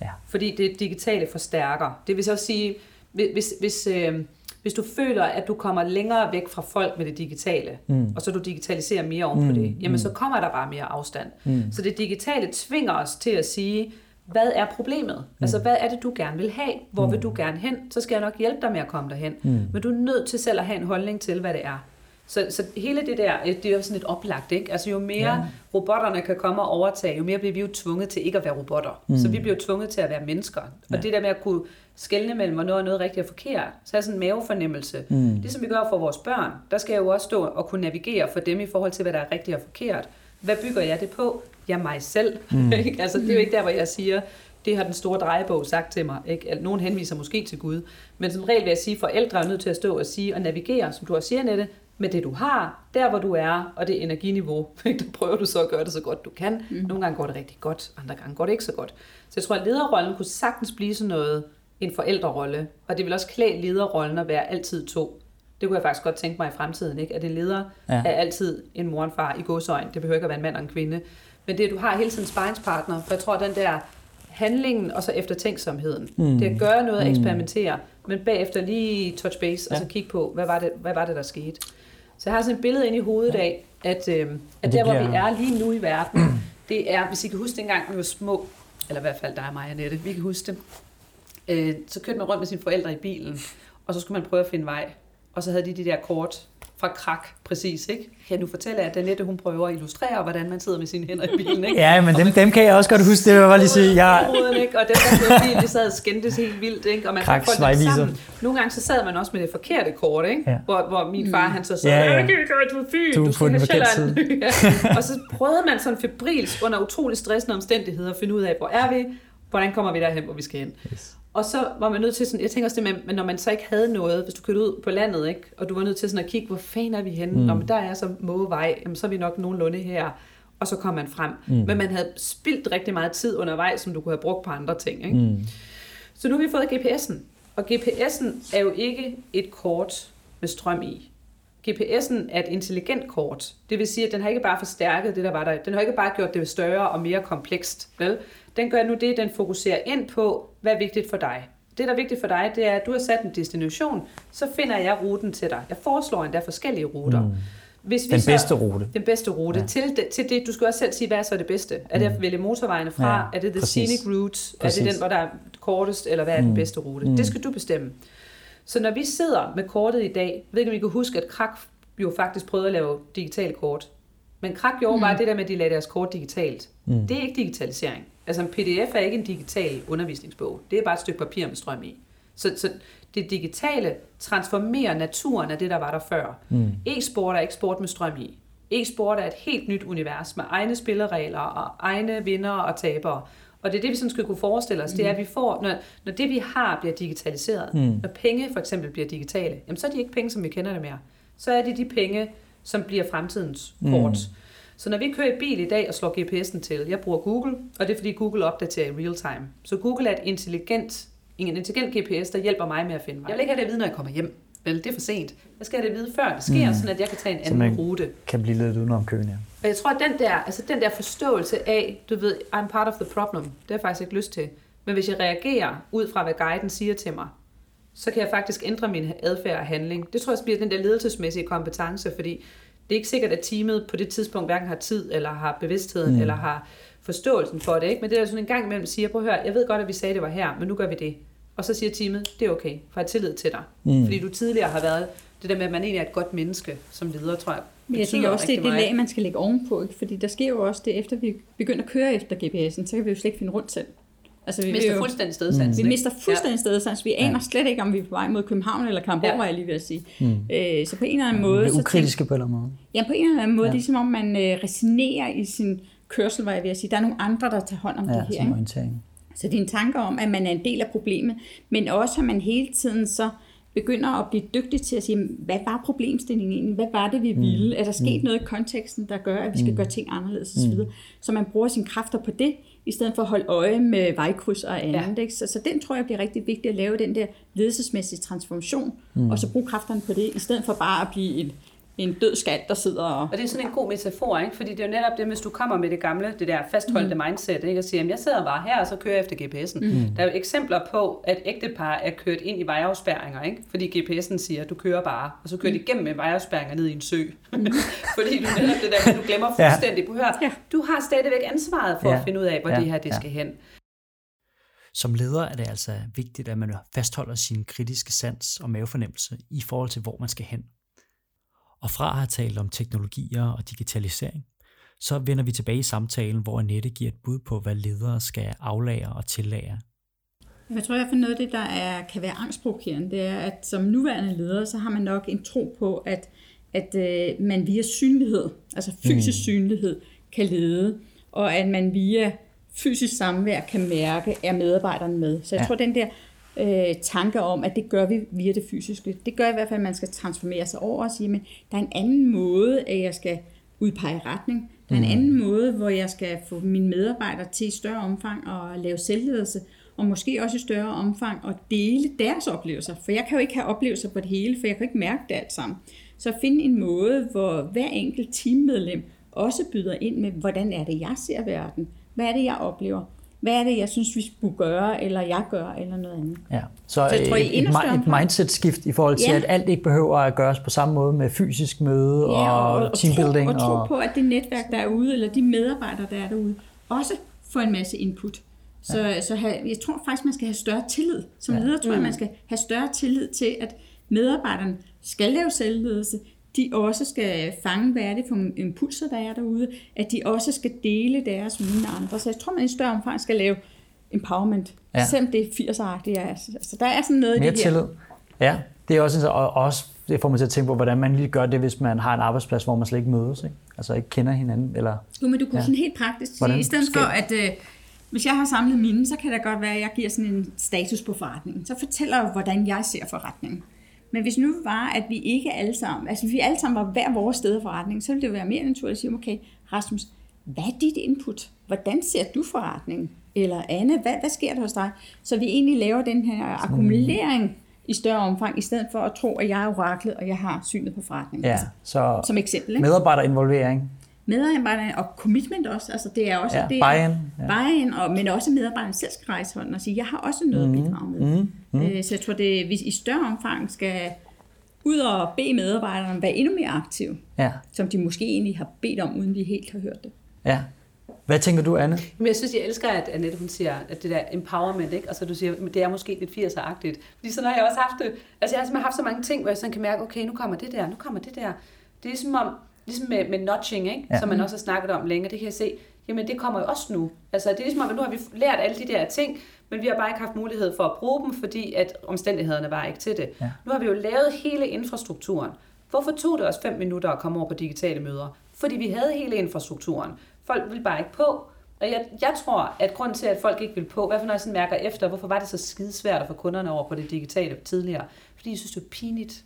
Ja. Fordi det digitale forstærker. Det vil så sige, hvis, hvis, øh, hvis du føler, at du kommer længere væk fra folk med det digitale, mm. og så du digitaliserer mere oven på mm. det, jamen mm. så kommer der bare mere afstand. Mm. Så det digitale tvinger os til at sige, hvad er problemet? Mm. Altså, hvad er det, du gerne vil have? Hvor mm. vil du gerne hen? Så skal jeg nok hjælpe dig med at komme derhen. Mm. Men du er nødt til selv at have en holdning til, hvad det er. Så, så hele det der, det er jo sådan et oplagt, ikke? Altså jo mere ja. robotterne kan komme og overtage, jo mere bliver vi jo tvunget til ikke at være robotter. Mm. Så vi bliver tvunget til at være mennesker. Ja. Og det der med at kunne skelne mellem, hvornår er noget rigtigt og forkert, så er sådan en mavefornemmelse. Mm. Det som vi gør for vores børn, der skal jeg jo også stå og kunne navigere for dem i forhold til, hvad der er rigtigt og forkert. Hvad bygger jeg det på? Jeg mig selv. Mm. <laughs> altså det er jo ikke der, hvor jeg siger, det har den store drejebog sagt til mig. Ikke? Nogen henviser måske til Gud. Men som regel vil jeg sige, at forældre er nødt til at stå og sige og navigere, som du har siger, Nette, med det du har, der hvor du er, og det energiniveau. <laughs> der prøver du så at gøre det så godt du kan. Mm. Nogle gange går det rigtig godt, andre gange går det ikke så godt. Så jeg tror, at lederrollen kunne sagtens blive sådan noget, en forældrerolle, og det vil også klæde lederrollen at være altid to. Det kunne jeg faktisk godt tænke mig i fremtiden, ikke? at det leder ja. er altid en mor og en far i godsøjne. Det behøver ikke at være en mand og en kvinde. Men det, du har hele tiden sparringspartner, for jeg tror, at den der handlingen og så eftertænksomheden. Mm. Det at gøre noget og mm. eksperimentere, men bagefter lige touch base ja. og så kigge på, hvad var, det, hvad var det, der skete. Så jeg har sådan et billede ind i hovedet ja. af, at, øh, at der, hvor vi er lige nu i verden, <clears throat> det er, hvis I kan huske dengang, vi var små, eller i hvert fald dig og mig, Annette, vi kan huske det, øh, så kørte man rundt med sine forældre i bilen, og så skulle man prøve at finde vej. Og så havde de de der kort fra krak, præcis, ikke? Kan du fortælle, at Danette, hun prøver at illustrere, hvordan man sidder med sine hænder i bilen, ikke? ja, men dem, dem kan jeg også godt huske, det var lige sige, jeg... Ikke? Og dem, der bil, de sad og skændtes helt vildt, ikke? Og man dem sammen. Nogle gange så sad man også med det forkerte kort, ikke? Ja. Hvor, hvor min far, han så sagde, ja, ja. du er fy, du, du skal have Sjælland. <laughs> ja. Og så prøvede man sådan febrilsk under utrolig stressende omstændigheder at finde ud af, hvor er vi, hvordan kommer vi derhen, hvor vi skal hen. Yes. Og så var man nødt til sådan, jeg tænker også det med, men når man så ikke havde noget, hvis du kørte ud på landet, ikke, og du var nødt til sådan at kigge, hvor fanden er vi henne, mm. når der er så mågevej, jamen, så er vi nok nogenlunde her. og så kom man frem. Mm. Men man havde spildt rigtig meget tid undervejs, som du kunne have brugt på andre ting. Ikke? Mm. Så nu har vi fået GPS'en, og GPS'en er jo ikke et kort med strøm i. GPS'en er et intelligent kort. Det vil sige, at den har ikke bare forstærket det, der var der. Den har ikke bare gjort det større og mere komplekst. Vel? Den gør nu det, den fokuserer ind på, hvad er vigtigt for dig. Det, der er vigtigt for dig, det er, at du har sat en destination, så finder jeg ruten til dig. Jeg foreslår endda forskellige ruter. Mm. Hvis vi den så, bedste rute. Den bedste rute. Ja. Til, det, til det, du skal også selv sige, hvad er så det bedste? Er det at mm. vælge motorvejene fra? Ja, er det the præcis. scenic route? Præcis. Er det den, hvor der er kortest? Eller hvad er den mm. bedste rute? Mm. Det skal du bestemme. Så når vi sidder med kortet i dag, ved ikke, om I kan huske, at Krak jo faktisk prøvede at lave digitale kort. Men Krak gjorde mm. bare det der med, at de lavede deres kort digitalt. Mm. Det er ikke digitalisering. Altså en pdf er ikke en digital undervisningsbog. Det er bare et stykke papir med strøm i. Så, så det digitale transformerer naturen af det, der var der før. Mm. E-sport er ikke sport med strøm i. E-sport er et helt nyt univers med egne spilleregler og egne vinder og tabere. Og det er det, vi sådan skal kunne forestille os, det er, at vi får, når, når det, vi har, bliver digitaliseret, mm. når penge for eksempel bliver digitale, jamen så er de ikke penge, som vi kender det mere. Så er det de penge, som bliver fremtidens kort. Mm. Så når vi kører i bil i dag og slår GPS'en til, jeg bruger Google, og det er fordi Google opdaterer i real time. Så Google er et intelligent, en intelligent GPS, der hjælper mig med at finde vej. Jeg vil ikke have det at vide, når jeg kommer hjem. Vel, det er for sent. Jeg skal have det at vide, før det sker, mm. sådan at jeg kan tage en anden rute. kan blive lidt udenom køen, ja. Og jeg tror, at den der, altså den der forståelse af, du ved, I'm part of the problem, det har jeg faktisk ikke lyst til. Men hvis jeg reagerer ud fra, hvad guiden siger til mig, så kan jeg faktisk ændre min adfærd og handling. Det tror jeg bliver den der ledelsesmæssige kompetence, fordi det er ikke sikkert, at teamet på det tidspunkt hverken har tid, eller har bevidstheden, mm. eller har forståelsen for det. Ikke? Men det er sådan en gang imellem siger, prøv at høre, jeg ved godt, at vi sagde, at det var her, men nu gør vi det. Og så siger teamet, det er okay, for jeg har tillid til dig. Mm. Fordi du tidligere har været det der med, at man egentlig er et godt menneske som leder, tror jeg. Men jeg tænker også, det er det lag, man skal lægge ovenpå. Ikke? Fordi der sker jo også det, efter vi begynder at køre efter GPS'en, så kan vi jo slet ikke finde rundt selv. Altså, vi mister jo, fuldstændig stedsans. Mm. Vi mister fuldstændig ja. stedsans. Vi aner slet ikke, om vi er på vej mod København eller Karamborg, ja. var jeg lige ved at sige. Mm. Øh, så på en eller anden måde... Vi er ukritiske på en eller anden måde. Ja, på en eller anden måde. Ja. Det er som om, man øh, resonerer i sin kørsel, var jeg ved at sige. Der er nogle andre, der tager hånd om ja, det her. orientering. Så det er en tanke om, at man er en del af problemet, men også at man hele tiden så begynder at blive dygtig til at sige, hvad var problemstillingen egentlig? Hvad var det, vi mm. ville? Er der sket mm. noget i konteksten, der gør, at vi skal mm. gøre ting anderledes osv.? Mm. Så man bruger sine kræfter på det, i stedet for at holde øje med vejkryds og andet. Ja. Ikke? Så, så den tror jeg bliver rigtig vigtigt at lave, den der ledelsesmæssige transformation, mm. og så bruge kræfterne på det, i stedet for bare at blive en en død skat, der sidder og... Og det er sådan en god metafor, ikke? fordi det er jo netop det, hvis du kommer med det gamle, det der fastholdte mm. mindset, ikke? og siger, at jeg sidder bare her, og så kører jeg efter GPS'en. Mm. Der er jo eksempler på, at ægtepar er kørt ind i vejafspærringer, ikke? fordi GPS'en siger, du kører bare, og så kører de igennem med vejafspærringer ned i en sø. Mm. <laughs> fordi du netop det der, du glemmer <laughs> fuldstændig. Ja. Hør, ja. Du har stadigvæk ansvaret for ja. at finde ud af, hvor ja. det her det ja. skal hen. Som leder er det altså vigtigt, at man fastholder sin kritiske sans og mavefornemmelse i forhold til, hvor man skal hen. Og fra at have talt om teknologier og digitalisering, så vender vi tilbage i samtalen, hvor Annette giver et bud på, hvad ledere skal aflære og tillære. Jeg tror, at noget af det, der er, kan være angstprovokerende, det er, at som nuværende leder, så har man nok en tro på, at, at øh, man via synlighed, altså fysisk mm. synlighed, kan lede, og at man via fysisk samvær kan mærke, er medarbejderne med. Så jeg ja. tror, den der øh, tanke om, at det gør vi via det fysiske. Det gør i hvert fald, at man skal transformere sig over og sige, men der er en anden måde, at jeg skal udpege retning. Der er en mm. anden måde, hvor jeg skal få mine medarbejdere til i større omfang at lave selvledelse, og måske også i større omfang at dele deres oplevelser. For jeg kan jo ikke have oplevelser på det hele, for jeg kan ikke mærke det alt sammen. Så finde en måde, hvor hver enkelt teammedlem også byder ind med, hvordan er det, jeg ser verden? Hvad er det, jeg oplever? Hvad er det, jeg synes, vi skulle gøre, eller jeg gør, eller noget andet. Ja. Så, så jeg tror, et, et, et mindset-skift i forhold til, ja. at alt ikke behøver at gøres på samme måde med fysisk møde ja, og, og, og teambuilding. Og tro, og tro på, at det netværk, der er ude, eller de medarbejdere, der er derude, også får en masse input. Så, ja. så have, jeg tror faktisk, man skal have større tillid. Som ja. leder tror jeg, man skal have større tillid til, at medarbejderne skal lave selvledelse, de også skal fange, hvad er det for impulser, der er derude, at de også skal dele deres viden med andre. Så jeg tror, man i større omfang skal lave empowerment, ja. selvom det er 80'er-agtigt. Ja. Så der er sådan noget Mere i det her. tillid. Ja, det er også, og også det får mig til at tænke på, hvordan man lige gør det, hvis man har en arbejdsplads, hvor man slet ikke mødes, ikke? altså ikke kender hinanden. Eller, jo, men du kunne ja. sådan helt praktisk sige, i stedet for at, øh, hvis jeg har samlet mine, så kan det godt være, at jeg giver sådan en status på forretningen. Så fortæller jeg, hvordan jeg ser forretningen. Men hvis nu var, at vi ikke alle sammen, altså hvis vi alle sammen var hver vores sted af forretning, så ville det være mere naturligt at sige, okay, Rasmus, hvad er dit input? Hvordan ser du forretningen? Eller Anne, hvad, hvad sker der hos dig? Så vi egentlig laver den her akkumulering i større omfang, i stedet for at tro, at jeg er oraklet, og jeg har synet på forretningen. Ja, altså, så som eksempel. Ikke? medarbejderinvolvering. Medarbejderne og commitment også. Altså det er også Ja, det buy-in, ja. buy-in, og, men også medarbejderne selv skal rejse hånden og sige, jeg har også noget Mhm. at bidrage med. Mm, mm. Så jeg tror, det hvis i større omfang skal ud og bede medarbejderne at være endnu mere aktive, Ja, som de måske egentlig har bedt om, uden vi helt har hørt det. ja. Hvad tænker du, Anne? Men jeg synes, jeg elsker, at Annette hun siger, at det der empowerment, ikke? Altså du siger, men det er måske lidt 80'er-agtigt. Fordi sådan har jeg også haft det. Altså jeg har simpelthen haft så mange ting, hvor jeg sådan kan mærke, okay, nu kommer det der, nu kommer det der. Det er som om, ligesom med, med notching, ikke? Ja. Som man også har snakket om længe, det kan jeg se, jamen det kommer jo også nu. Altså det er ligesom om, at nu har vi lært alle de der ting, men vi har bare ikke haft mulighed for at bruge dem, fordi at omstændighederne var ikke til det. Ja. Nu har vi jo lavet hele infrastrukturen. Hvorfor tog det os fem minutter at komme over på digitale møder? Fordi vi havde hele infrastrukturen. Folk ville bare ikke på. Og jeg, jeg tror, at grund til, at folk ikke vil på, i hvert fald når jeg sådan mærker efter, hvorfor var det så skidesvært at få kunderne over på det digitale tidligere? Fordi jeg synes, det er pinligt.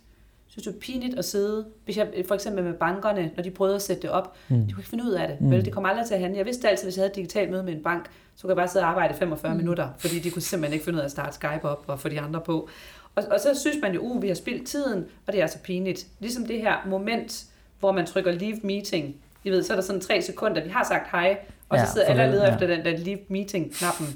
Synes, det er pinligt at sidde, hvis jeg, for eksempel med bankerne, når de prøvede at sætte det op. Mm. De kunne ikke finde ud af det. Mm. Vel, det kom aldrig til at handle. Jeg vidste altid, hvis jeg havde et digitalt møde med en bank, så kunne jeg bare sidde og arbejde i 45 mm. minutter, fordi de kunne simpelthen ikke finde ud af at starte Skype op og få de andre på. Og, og så synes man jo, uh, vi har spildt tiden, og det er så pinligt. Ligesom det her moment, hvor man trykker leave meeting. I ved, så er der sådan tre sekunder, vi har sagt hej, og Ja, så sidder alle og leder ja. efter den der leave meeting-knappen.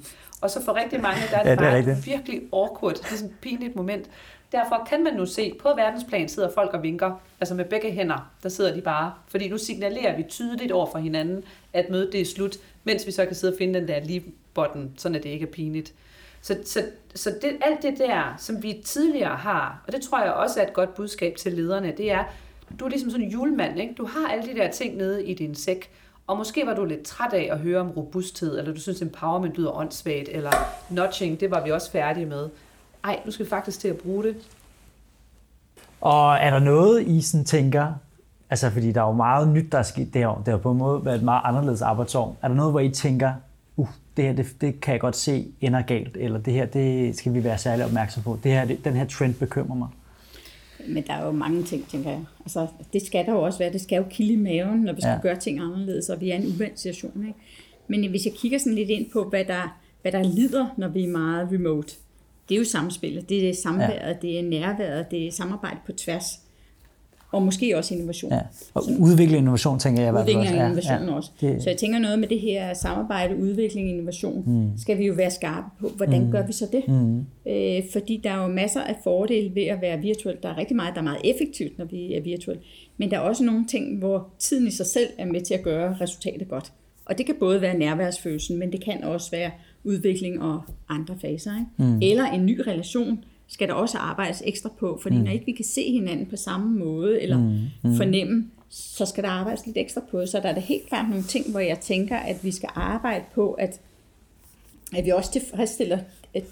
Og så for rigtig mange, der er det, Ja, det er bare rigtigt. virkelig awkward. Det er sådan et pinligt moment. Derfor kan man nu se, på verdensplan sidder folk og vinker, altså med begge hænder, der sidder de bare. Fordi nu signalerer vi tydeligt over for hinanden, at mødet det er slut, mens vi så kan sidde og finde den der lige button, sådan at det ikke er pinligt. Så, så, så det, alt det der, som vi tidligere har, og det tror jeg også er et godt budskab til lederne, det er, du er ligesom sådan en julemand, ikke? Du har alle de der ting nede i din sæk, og måske var du lidt træt af at høre om robusthed, eller du synes empowerment lyder åndssvagt, eller notching, det var vi også færdige med. Ej, nu skal vi faktisk til at bruge det. Og er der noget, I sådan tænker, altså fordi der er jo meget nyt, der er sket det her år. Det har på en måde været et meget anderledes arbejdsår. Er der noget, hvor I tænker, uh, det her, det, det kan jeg godt se ender galt, eller det her, det skal vi være særlig opmærksom på. Det her, det, den her trend bekymrer mig. Men der er jo mange ting, tænker jeg. Altså, det skal der jo også være. Det skal jo kilde i maven, når vi skal Ja. gøre ting anderledes, og vi er i en uvandt situation. Ikke? Men hvis jeg kigger sådan lidt ind på, hvad der, hvad der lider, når vi er meget remote, det er jo samspillet. Det er samværet, ja. det er nærværet, det er samarbejde på tværs. Og måske også innovation. Ja. Og udvikle innovation, tænker jeg i hvert fald Udvikling og også. innovation også. Det, Så jeg tænker noget med det her samarbejde, udvikling innovation, mm. skal vi jo være skarpe på. Hvordan mm. gør vi så det? Mm. Øh, fordi der er jo masser af fordele ved at være virtuel. Der er rigtig meget, der er meget effektivt, når vi er virtuelle. Men der er også nogle ting, hvor tiden i sig selv er med til at gøre resultatet godt. Og det kan både være nærværsfølelsen, men det kan også være udvikling og andre faser. Ikke? Mm. Eller en ny relation skal der også arbejdes ekstra på, fordi mm. når ikke vi kan se hinanden på samme måde, eller mm. fornemme, så skal der arbejdes lidt ekstra på. Så der er det helt klart nogle ting, hvor jeg tænker, at vi skal arbejde på, at, at vi også tilfredsstiller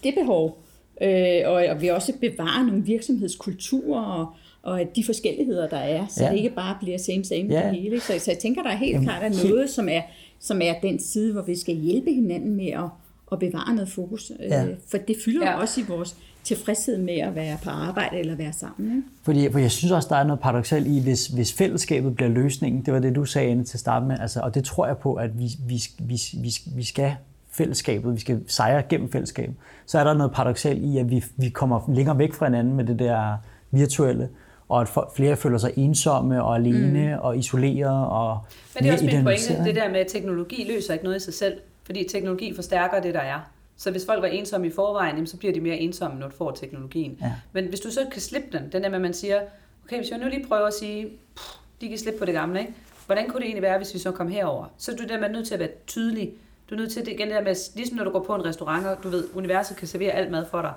det behov, øh, og at vi også bevarer nogle virksomhedskulturer og, og de forskelligheder, der er, så Ja. det ikke bare bliver same same Ja. det hele. Så, så jeg tænker, der er helt Jamen, klart er noget, som er, som er den side, hvor vi skal hjælpe hinanden med at, at bevare noget fokus. Ja. Øh, for det fylder Ja. ja. også i vores tilfredshed med at være på arbejde eller være sammen. Ikke? Fordi, for jeg synes også, der er noget paradoxalt i, hvis, hvis fællesskabet bliver løsningen, det var det, du sagde Anne, til at starte med, altså, og det tror jeg på, at vi, vi, vi, vi, vi skal fællesskabet, vi skal sejre gennem fællesskabet, så er der noget paradoxalt i, at vi, vi kommer længere væk fra hinanden med det der virtuelle, og at flere føler sig ensomme og alene mm. og isoleret og Men det er også min pointe, det der med, at teknologi løser ikke noget i sig selv, fordi teknologi forstærker det, der er. Så hvis folk var ensomme i forvejen, så bliver de mere ensomme, når du får teknologien. Ja. Men hvis du så kan slippe den, den der med, at man siger, okay, hvis jeg nu lige prøver at sige, "Pff, de kan slippe på det gamle, ikke? hvordan kunne det egentlig være, hvis vi så kom herover? Så er du der med nødt til at være tydelig. Du er nødt til det igen det der med, ligesom når du går på en restaurant, og du ved, universet kan servere alt mad for dig.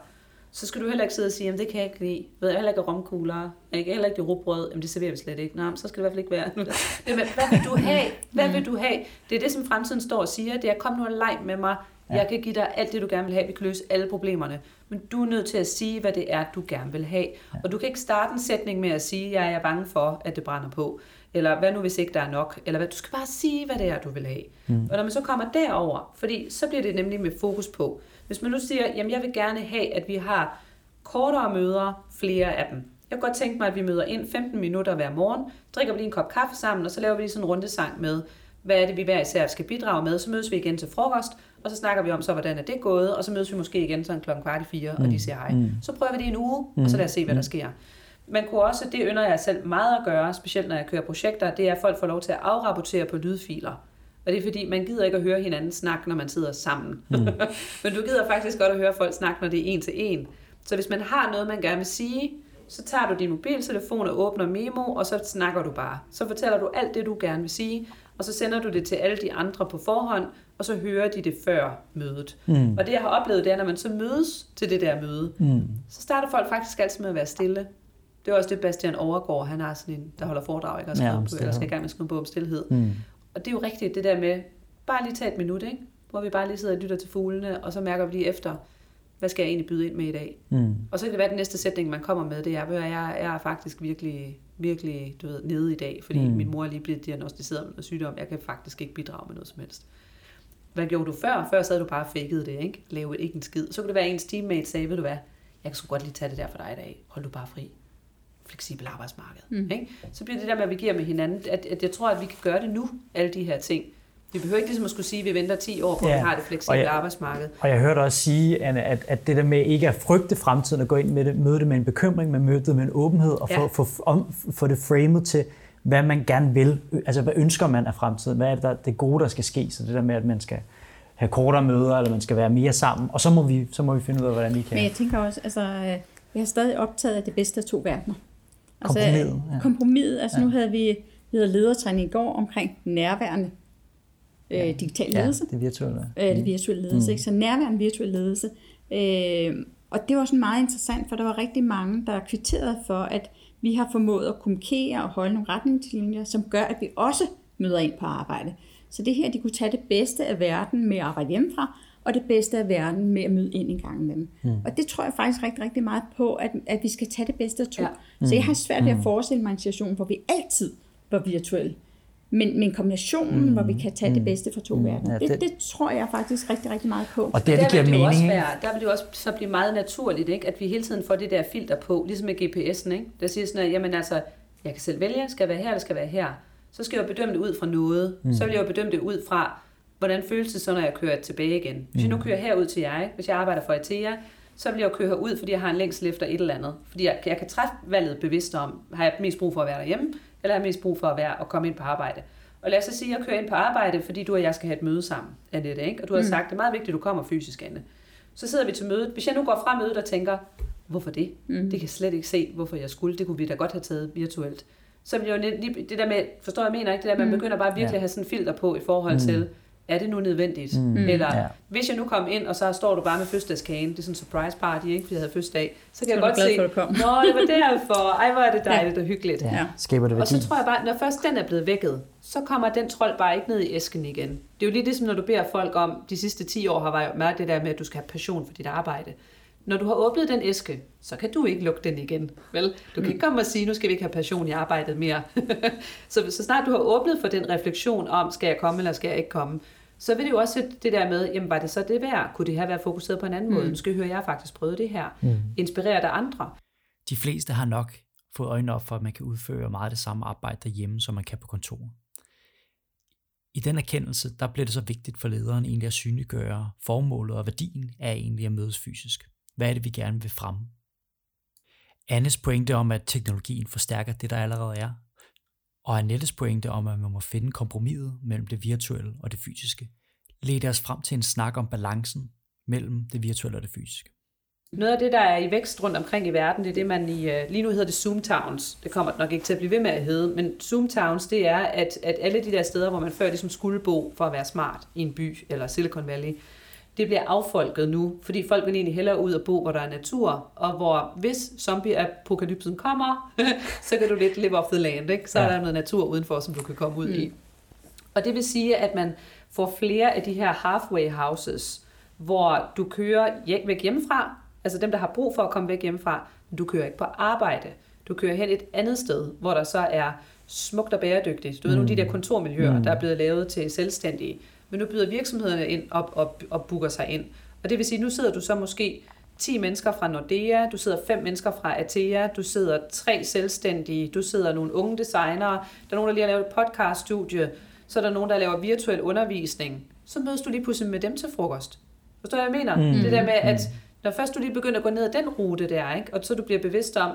Så skal du heller ikke sidde og sige, jamen det kan jeg ikke lide. Ved jeg heller ikke romkugler. Jeg kan heller ikke rugbrød. Jamen det serverer vi slet ikke. Nå, men så skal det i hvert fald ikke være. <laughs> Hvad vil du have? Hvad vil du have? Det er det, som fremtiden står og siger. Det er, kom nu og leg med mig. Jeg kan give dig alt det, du gerne vil have. Vi kan løse alle problemerne. Men du er nødt til at sige, hvad det er, du gerne vil have. Og du kan ikke starte en sætning med at sige, jeg er bange for, at det brænder på. Eller hvad nu, hvis ikke der er nok? Eller hvad? Du skal bare sige, hvad det er, du vil have. Mm. Og når man så kommer derover, fordi så bliver det nemlig med fokus på. Hvis man nu siger, jamen jeg vil gerne have, at vi har kortere møder, flere af dem. Jeg kunne godt tænke mig, at vi møder ind 15 minutter hver morgen, drikker vi lige en kop kaffe sammen, og så laver vi lige sådan en rundesang med, hvad er det, vi hver især skal bidrage med. Så mødes vi igen til frokost, og så snakker vi om, så hvordan er det gået, og så mødes vi måske igen sådan klokken kvart i fire, mm. og de mm. siger hej. Mm. Så prøver vi det en uge, mm. og så lad os se, hvad der mm. sker. Man kunne også, det ynder jeg selv meget at gøre, specielt når jeg kører projekter, det er, at folk får lov til at afrapportere på lydfiler. Og det er fordi, man gider ikke at høre hinanden snakke, når man sidder sammen. Mm. <laughs> Men du gider faktisk godt at høre folk snakke, når det er en til en. Så hvis man har noget, man gerne vil sige, så tager du din mobiltelefon og åbner memo, og så snakker du bare. Så fortæller du alt det, du gerne vil sige, og så sender du det til alle de andre på forhånd, og så hører de det før mødet. Mm. Og det, jeg har oplevet, det er, når man så mødes til det der møde, mm. så starter folk faktisk altid med at være stille. Det er også det, Bastian Overgaard, han har sådan en, der holder foredrag, ikke? Og ja, på, eller skal i gang med at skrive på om stillhed. Mm. Og det er jo rigtigt, det der med, bare lige tage et minut, ikke? hvor vi bare lige sidder og lytter til fuglene, og så mærker vi lige efter, hvad skal jeg egentlig byde ind med i dag? Mm. Og så kan det være, at den næste sætning, man kommer med, det er, at jeg, jeg er faktisk virkelig, virkelig du ved, nede i dag, fordi mm. min mor er lige blevet diagnostiseret med noget sygdom. Jeg kan faktisk ikke bidrage med noget som helst. Hvad gjorde du før? Før så havde du bare faked det, ikke? Lave ikke en skid. Så kunne det være, at ens teammate sagde, ved du hvad, jeg kan sgu godt lige tage det der for dig i dag. Hold du bare fri. Fleksibel arbejdsmarked. Mm. Ikke? Så bliver det der med, at vi giver med hinanden, at, at jeg tror, at vi kan gøre det nu, alle de her ting. Vi behøver ikke ligesom at skulle sige, at vi venter 10 år på, ja. at vi har det fleksible jeg, arbejdsmarked. Og jeg hørte også sige, Anne, at, at det der med ikke at frygte fremtiden og gå ind med det, møde det med en bekymring, men møde det med en åbenhed og ja. få, få, om, få det framet til, hvad man gerne vil. Altså, hvad ønsker man af fremtiden? Hvad er det, der, det gode, der skal ske? Så det der med, at man skal have kortere møder, eller man skal være mere sammen, og så må vi, så må vi finde ud af, hvordan vi kan. Men jeg tænker også, altså, jeg er stadig optaget af det bedste af to verdener. Altså, kompromiset. Ja. Kompromiset. Altså, ja. nu havde vi, vi havde ledertræning i går omkring nærværende ja. øh, digital ledelse. Ja, det virtuelle. Øh, det virtuelle ledelse, mm. ikke? Så nærværende virtuel ledelse. Øh, og det var sådan meget interessant, for der var rigtig mange, der kvitterede for, at vi har formået at kommunikere og holde nogle retningslinjer, som gør, at vi også møder ind på arbejde. Så det her, de kunne tage det bedste af verden med at arbejde hjemmefra, og det bedste af verden med at møde ind en gang med dem. Mm. Og det tror jeg faktisk rigtig, rigtig meget på, at, at vi skal tage det bedste af to. Ja. Mm. Så jeg har svært ved at mm. forestille mig en situation, hvor vi altid var virtuelle. Men, men kombinationen, mm. hvor vi kan tage mm. det bedste fra to mm. verdener, ja, det, det, det tror jeg faktisk rigtig, rigtig meget på. Og det, det giver mening. Også være, der vil det også så blive meget naturligt, ikke? at vi hele tiden får det der filter på, ligesom med GPS'en. Ikke? Der siger sådan, at jamen, altså, jeg kan selv vælge, skal jeg være her eller skal jeg være her. Så skal jeg jo bedømme det ud fra noget. Mm. Så vil jeg jo bedømme det ud fra, hvordan føles det så, når jeg kører tilbage igen. Hvis jeg nu mm. kører herud til jer, hvis jeg arbejder for ETEA, så vil jeg jo køre herud, fordi jeg har en længsel efter et eller andet. Fordi jeg, jeg kan træffe valget bevidst om, har jeg mest brug for at være derhjemme, eller har mest brug for at, være, at komme ind på arbejde. Og lad os så sige, at jeg kører ind på arbejde, fordi du og jeg skal have et møde sammen, Annette, ikke? Og du har mm. sagt, det er meget vigtigt, at du kommer fysisk, Anne. Så sidder vi til mødet. Hvis jeg nu går fra mødet og tænker, hvorfor det? Mm. Det kan jeg slet ikke se, hvorfor jeg skulle. Det kunne vi da godt have taget virtuelt. Så vil jeg jo det der med, forstår jeg mener ikke, det der, man mm. begynder bare virkelig ja. at have sådan filter på i forhold mm. til, er det nu nødvendigt? Mm. Eller ja. hvis jeg nu kom ind, og så står du bare med fødselsdagskagen, det er sådan en surprise party, ikke, fordi jeg havde fødselsdag, så kan så jeg godt se, for, nå, det var derfor, ej, hvor er det dejligt ja. og hyggeligt. Ja. Skaber det og så tror jeg bare, når først den er blevet vækket, så kommer den trold bare ikke ned i æsken igen. Det er jo lige det, som når du beder folk om, de sidste 10 år har været mærket det der med, at du skal have passion for dit arbejde. Når du har åbnet den æske, så kan du ikke lukke den igen. Vel? Du kan ikke komme og sige, nu skal vi ikke have passion i arbejdet mere. <laughs> så, så snart du har åbnet for den refleksion om, skal jeg komme eller skal jeg ikke komme, så vil det jo også det der med, jamen var det så det værd? Kunne det her være fokuseret på en anden mm. måde? Nu skal jeg høre, jeg har faktisk prøvet det her. Mm. Inspirerer der andre? De fleste har nok fået øjnene op for, at man kan udføre meget det samme arbejde derhjemme, som man kan på kontoret. I den erkendelse, der bliver det så vigtigt for lederen egentlig at synliggøre formålet og værdien af egentlig at mødes fysisk. Hvad er det, vi gerne vil fremme? Annes pointe om, at teknologien forstærker det, der allerede er, og Annettes pointe om, at man må finde kompromiset mellem det virtuelle og det fysiske, ledte os frem til en snak om balancen mellem det virtuelle og det fysiske. Noget af det, der er i vækst rundt omkring i verden, det er det, man i, øh, lige nu hedder det Zoom Towns. Det kommer nok ikke til at blive ved med at hedde, men Zoom Towns, det er, at, at alle de der steder, hvor man før ligesom skulle bo for at være smart i en by eller Silicon Valley, det bliver affolket nu, fordi folk vil egentlig hellere ud og bo, hvor der er natur, og hvor hvis zombie-apokalypsen kommer, <laughs> så kan du lidt live off the land, ikke? så ja. er der noget natur udenfor, som du kan komme ud mm. i. Og det vil sige, at man får flere af de her halfway houses, hvor du kører væk hjemmefra, altså dem, der har brug for at komme væk hjemmefra, du kører ikke på arbejde. Du kører hen et andet sted, hvor der så er smukt og bæredygtigt. Du ved, mm. nogle af de der kontormiljøer, mm. der er blevet lavet til selvstændige. Men nu byder virksomhederne ind op og, og booker sig ind. Og det vil sige, nu sidder du så måske 10 mennesker fra Nordea, du sidder 5 mennesker fra Atea, du sidder tre selvstændige, du sidder nogle unge designere, der er nogen, der lige har lavet et podcaststudie, Så er der nogen, der laver virtuel undervisning. Så mødes du lige pludselig med dem til frokost. Forstår du, hvad jeg mener? Mm. Det der med, at når først du lige begynder at gå ned ad den rute der, ikke? og så du bliver bevidst om,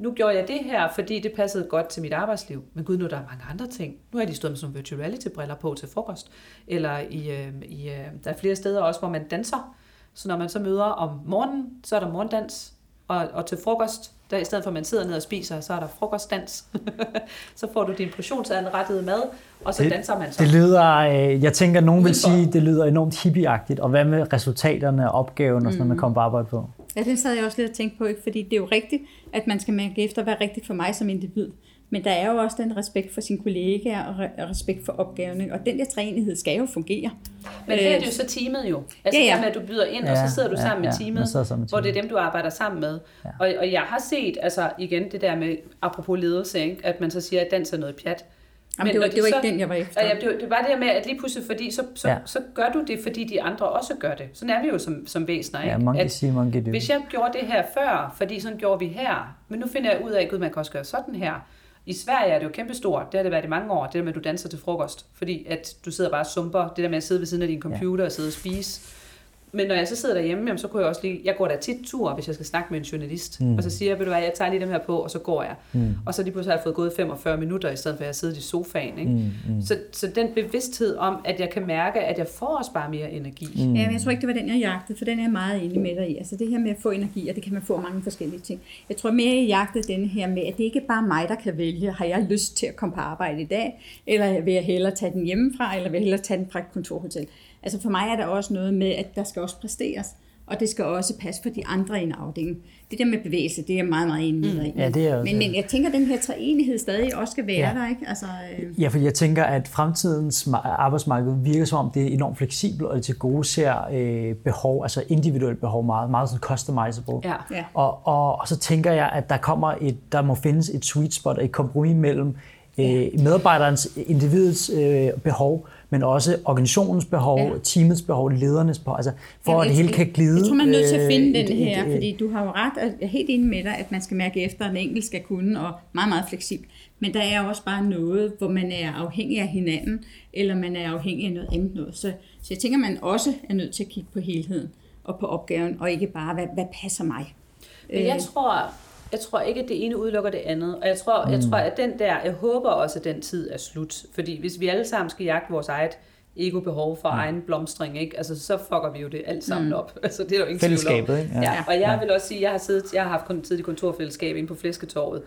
nu gjorde jeg det her, fordi det passede godt til mit arbejdsliv. Men gud, nu er der mange andre ting. Nu har de stået med sådan nogle virtual reality-briller på til frokost. Eller i, øh, i, øh, der er flere steder også, hvor man danser. Så når man så møder om morgenen, så er der morgendans. Og, og til frokost, der i stedet for at man sidder ned og spiser, så er der frokostdans. <laughs> så får du din portionsanrettede mad, og så det, danser man så. Det lyder, øh, jeg tænker, at nogen vil sige, det lyder enormt hippieagtigt. Og hvad med resultaterne af opgaven, og sådan, mm. man kommer på arbejde på? Ja, det sad jeg også lidt og tænke på, ikke? fordi det er jo rigtigt, at man skal mærke efter, hvad er rigtigt for mig som individ. Men der er jo også den respekt for sine kollegaer og respekt for opgaverne, og den der træenighed skal jo fungere. Men det er jo så teamet jo. Altså ja, ja. at du byder ind, ja, og så sidder du ja, sammen ja, med teamet, sammen med hvor det er dem, du arbejder sammen med. Ja. Og, og jeg har set, altså igen det der med, apropos ledelse, ikke? at man så siger, at dans er noget pjat. Jamen, men det var, det var så, ikke den, jeg var efter. Ja, det, var, det var det her med, at lige pludselig, fordi, så, så, ja. så gør du det, fordi de andre også gør det. Sådan er vi jo som, som væsener. Ikke? Ja, monkey at, see, monkey do. Hvis jeg gjorde det her før, fordi sådan gjorde vi her, men nu finder jeg ud af, at man kan også gøre sådan her. I Sverige er det jo kæmpestort, det har det været i mange år, det der med, at du danser til frokost, fordi at du sidder bare og sumper, det der med at sidde ved siden af din computer ja. og sidde og spise men når jeg så sidder derhjemme, jamen, så kunne jeg også lige, jeg går der tit tur, hvis jeg skal snakke med en journalist. Mm. Og så siger jeg, ved du hvad, jeg tager lige dem her på, og så går jeg. Mm. Og så lige pludselig har jeg fået gået 45 minutter, i stedet for at jeg sidder i sofaen. Ikke? Mm. Mm. Så, så den bevidsthed om, at jeg kan mærke, at jeg får også bare mere energi. Mm. Ja, men jeg tror ikke, det var den, jeg jagtede, for den er jeg meget enig med dig i. Altså det her med at få energi, og det kan man få mange forskellige ting. Jeg tror mere, jeg jagtede den her med, at det ikke bare mig, der kan vælge, har jeg lyst til at komme på arbejde i dag, eller vil jeg hellere tage den hjemmefra, eller vil jeg hellere tage den fra et kontorhotel. Altså for mig er der også noget med, at der skal også præsteres, og det skal også passe for de andre i en afdeling. Det der med bevægelse, det er meget, meget enig med mm. ja, det er også, men, men jeg tænker, at den her treenighed stadig også skal være ja. der, ikke? Altså, øh... Ja, for jeg tænker, at fremtidens arbejdsmarked virker som om, det er enormt fleksibelt, og det til gode ser øh, behov, altså individuelt behov meget, meget sådan customizable. Ja. Ja. Og, og, og så tænker jeg, at der kommer et, der må findes et sweet spot, et kompromis mellem øh, medarbejderens, individets øh, behov, men også organisationens behov, ja. teamets behov, ledernes behov, altså for ja, at det hele kan glide. Jeg tror, man er nødt til at finde øh, den her, et, fordi du har jo ret, og jeg er helt enig med dig, at man skal mærke efter, at en enkelt skal kunne, og meget, meget fleksibel. Men der er også bare noget, hvor man er afhængig af hinanden, eller man er afhængig af noget andet noget. Så, så jeg tænker, man også er nødt til at kigge på helheden og på opgaven, og ikke bare, hvad, hvad passer mig. Men jeg øh. tror, jeg tror ikke, at det ene udelukker det andet. Og jeg tror, mm. jeg tror, at den der, jeg håber også, at den tid er slut. Fordi hvis vi alle sammen skal jagte vores eget ego-behov for mm. egen blomstring, ikke? Altså, så fucker vi jo det alt sammen mm. op. <laughs> Altså, det er jo ingen Fællesskabet, ikke? Ja. ja. Og jeg vil også sige, jeg har, siddet, jeg har haft kun tid i kontorfællesskab inde på Flæsketorvet,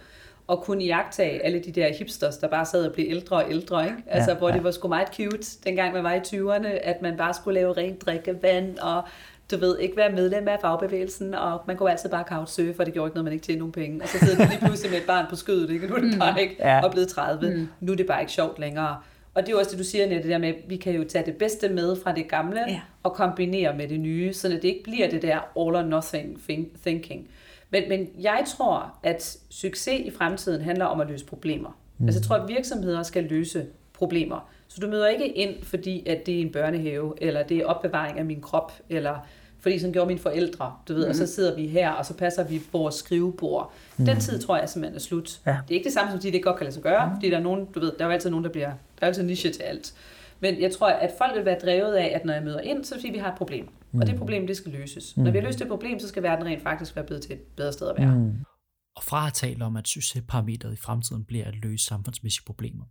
og kunne jagtage alle de der hipsters, der bare sad og blev ældre og ældre, ikke? Altså, ja, hvor ja. det var sgu meget cute, dengang man var i 20'erne, at man bare skulle lave rent drikkevand, og du ved, ikke være medlem af fagbevægelsen, og man kunne altid bare couchsurfe, for det gjorde ikke noget, man ikke tjente nogen penge. Og så sidder du lige pludselig med et barn på skødet, ikke? nu er det mm. bare ikke ja. og blevet 30. Mm. Nu er det bare ikke sjovt længere. Og det er jo også det, du siger, Nette, det der med, at vi kan jo tage det bedste med fra det gamle, ja. og kombinere med det nye, så det ikke bliver det der all or nothing thinking. Men, men jeg tror, at succes i fremtiden handler om at løse problemer. Mm. Altså jeg tror, at virksomheder skal løse problemer. Så du møder ikke ind, fordi at det er en børnehave, eller det er opbevaring af min krop, eller fordi sådan gjorde mine forældre, du ved, mm. og så mhm. sidder vi her, og så passer vi vores skrivebord. Mm. Den tid tror jeg simpelthen er slut. Ja. Det er ikke det samme, som de det godt kan lade sig gøre, mm. fordi der er nogen, du ved, der er jo altid nogen, der bliver, der er altid niche til alt. Men jeg tror, at folk vil være drevet af, at når jeg møder ind, så er fordi, vi har et problem. Mm. Og det problem, det skal løses. Mm. Når vi har løst det problem, så skal verden rent faktisk være blevet til et bedre sted at være. Mm. Og fra at tale om, at succesparametret i fremtiden bliver at løse samfundsmæssige problemer,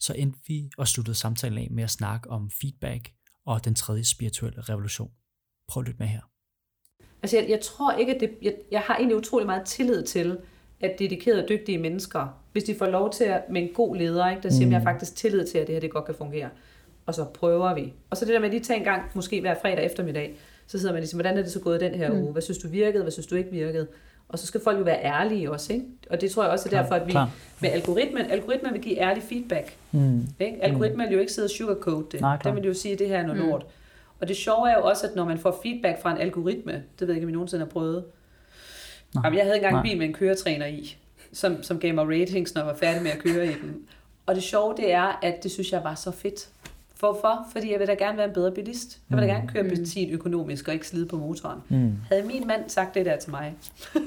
så endte vi og sluttede samtalen af med at snakke om feedback og den tredje spirituelle revolution. Prøv at lytte med her. Altså jeg, jeg tror ikke, at det, jeg, jeg har egentlig utrolig meget tillid til, at dedikerede og dygtige mennesker, hvis de får lov til at, med en god leder, ikke, der siger, mm. jeg har faktisk tillid til, at det her det godt kan fungere. Og så prøver vi. Og så det der med, at de tager en gang, måske hver fredag eftermiddag, så sidder man siger, hvordan er det så gået den her mm. uge? Hvad synes du virkede? Hvad synes du ikke virkede? Og så skal folk jo være ærlige også, ikke? Og det tror jeg også er derfor, at vi klar. med algoritmen, algoritmen vil give ærlig feedback. Mm. Ikke? Algoritmen vil jo ikke sidde og sugarcoat det. Nej, Den vil jo sige, at det her er noget mm. lort. Og det sjove er jo også, at når man får feedback fra en algoritme, det ved jeg ikke, om I nogensinde har prøvet. Nej. Jamen, jeg havde engang en bil med en køretræner i, som, som gav mig ratings, når jeg var færdig med at køre i den. Og det sjove, det er, at det synes jeg var så fedt. Hvorfor? Fordi jeg vil da gerne være en bedre bilist. Jeg vil da mm. gerne køre mm. benzin økonomisk og ikke slide på motoren. Mm. Havde min mand sagt det der til mig,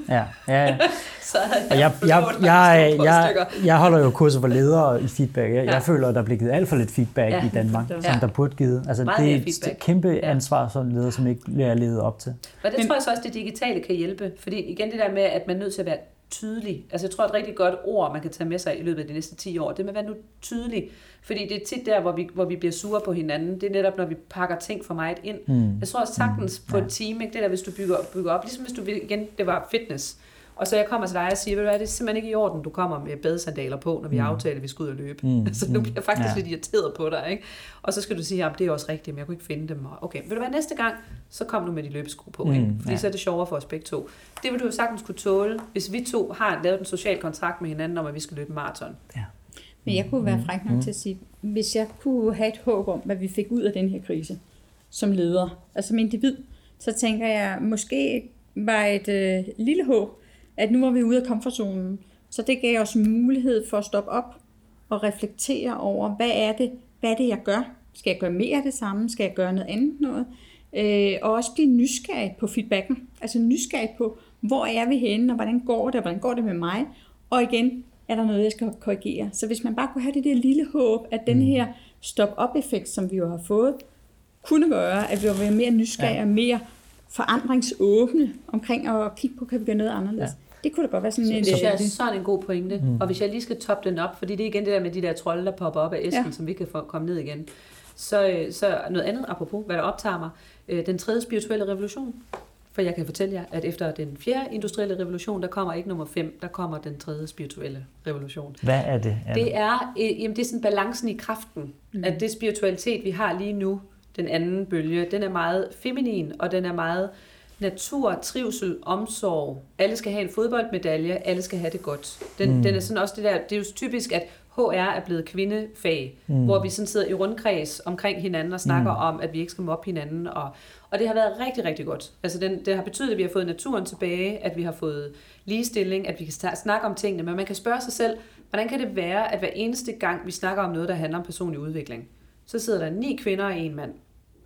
ja, ja, ja. <laughs> så havde jeg, jeg, jeg, jeg, jeg, jeg, holder jo kurser for ledere i feedback. Jeg, ja. jeg føler, at der er blevet givet alt for lidt feedback ja. i Danmark, ja. som der burde give. Altså, Meget det er et kæmpe ansvar som leder, som ikke bliver ledet op til. Og det Men, tror jeg så også, det digitale kan hjælpe. Fordi igen det der med, at man er nødt til at være tydelig. Altså jeg tror, et rigtig godt ord, man kan tage med sig i løbet af de næste 10 år, det med at være nu tydelig. Fordi det er tit der, hvor vi, hvor vi bliver sure på hinanden. Det er netop, når vi pakker ting for meget ind. Mm. Jeg tror også sagtens mm. på et team, ikke? det der, hvis du bygger, bygger op, ligesom hvis du igen, det var fitness. Og så jeg kommer til dig og siger, ved du hvad, det er simpelthen ikke i orden, du kommer med badesandaler på, når vi mm. aftaler, at vi skal ud og løbe. Mm. <laughs> så nu bliver jeg faktisk ja. lidt irriteret på dig. Ikke? Og så skal du sige, at det er også rigtigt, men jeg kunne ikke finde dem. okay, vil du være næste gang, så kom du med de løbesko på. Mm. Ikke? Fordi ja. så er det sjovere for os begge to. Det vil du jo sagtens kunne tåle, hvis vi to har lavet en social kontrakt med hinanden om, at vi skal løbe maraton. Ja. Men jeg kunne være mm. fræk nok mm. til at sige, hvis jeg kunne have et håb om, hvad vi fik ud af den her krise som leder, altså som individ, så tænker jeg, måske var et øh, lille håb, at nu var vi ude af komfortzonen. Så det gav os mulighed for at stoppe op og reflektere over, hvad er det, hvad er det jeg gør? Skal jeg gøre mere af det samme? Skal jeg gøre noget andet noget? Øh, og også blive nysgerrig på feedbacken. Altså nysgerrig på, hvor er vi henne, og hvordan går det, og hvordan går det med mig? Og igen, er der noget, jeg skal korrigere? Så hvis man bare kunne have det der lille håb, at den mm. her stop-up-effekt, som vi jo har fået, kunne gøre, at vi var mere nysgerrige og mere forandringsåbne omkring at kigge på, kan vi gøre noget anderledes. Ja. Det kunne da godt være sådan så, en... Det er sådan en god pointe. Mm. Og hvis jeg lige skal toppe den op, fordi det er igen det der med de der trolde, der popper op af æsken, ja. som vi kan få komme ned igen. Så, øh, så noget andet, apropos hvad der optager mig, øh, den tredje spirituelle revolution. For jeg kan fortælle jer, at efter den fjerde industrielle revolution, der kommer ikke nummer 5, der kommer den tredje spirituelle revolution. Hvad er det? Er det, er, øh, jamen det er sådan balancen i kraften. Mm. At det spiritualitet, vi har lige nu, den anden bølge, den er meget feminin, og den er meget natur, trivsel, omsorg. Alle skal have en fodboldmedalje, alle skal have det godt. Den, mm. den er sådan også det der, det er jo typisk, at HR er blevet kvindefag, mm. hvor vi sådan sidder i rundkreds omkring hinanden og snakker mm. om, at vi ikke skal mobbe hinanden. Og, og det har været rigtig, rigtig godt. Altså den, det har betydet, at vi har fået naturen tilbage, at vi har fået ligestilling, at vi kan snakke om tingene. Men man kan spørge sig selv, hvordan kan det være, at hver eneste gang, vi snakker om noget, der handler om personlig udvikling, så sidder der ni kvinder og en mand.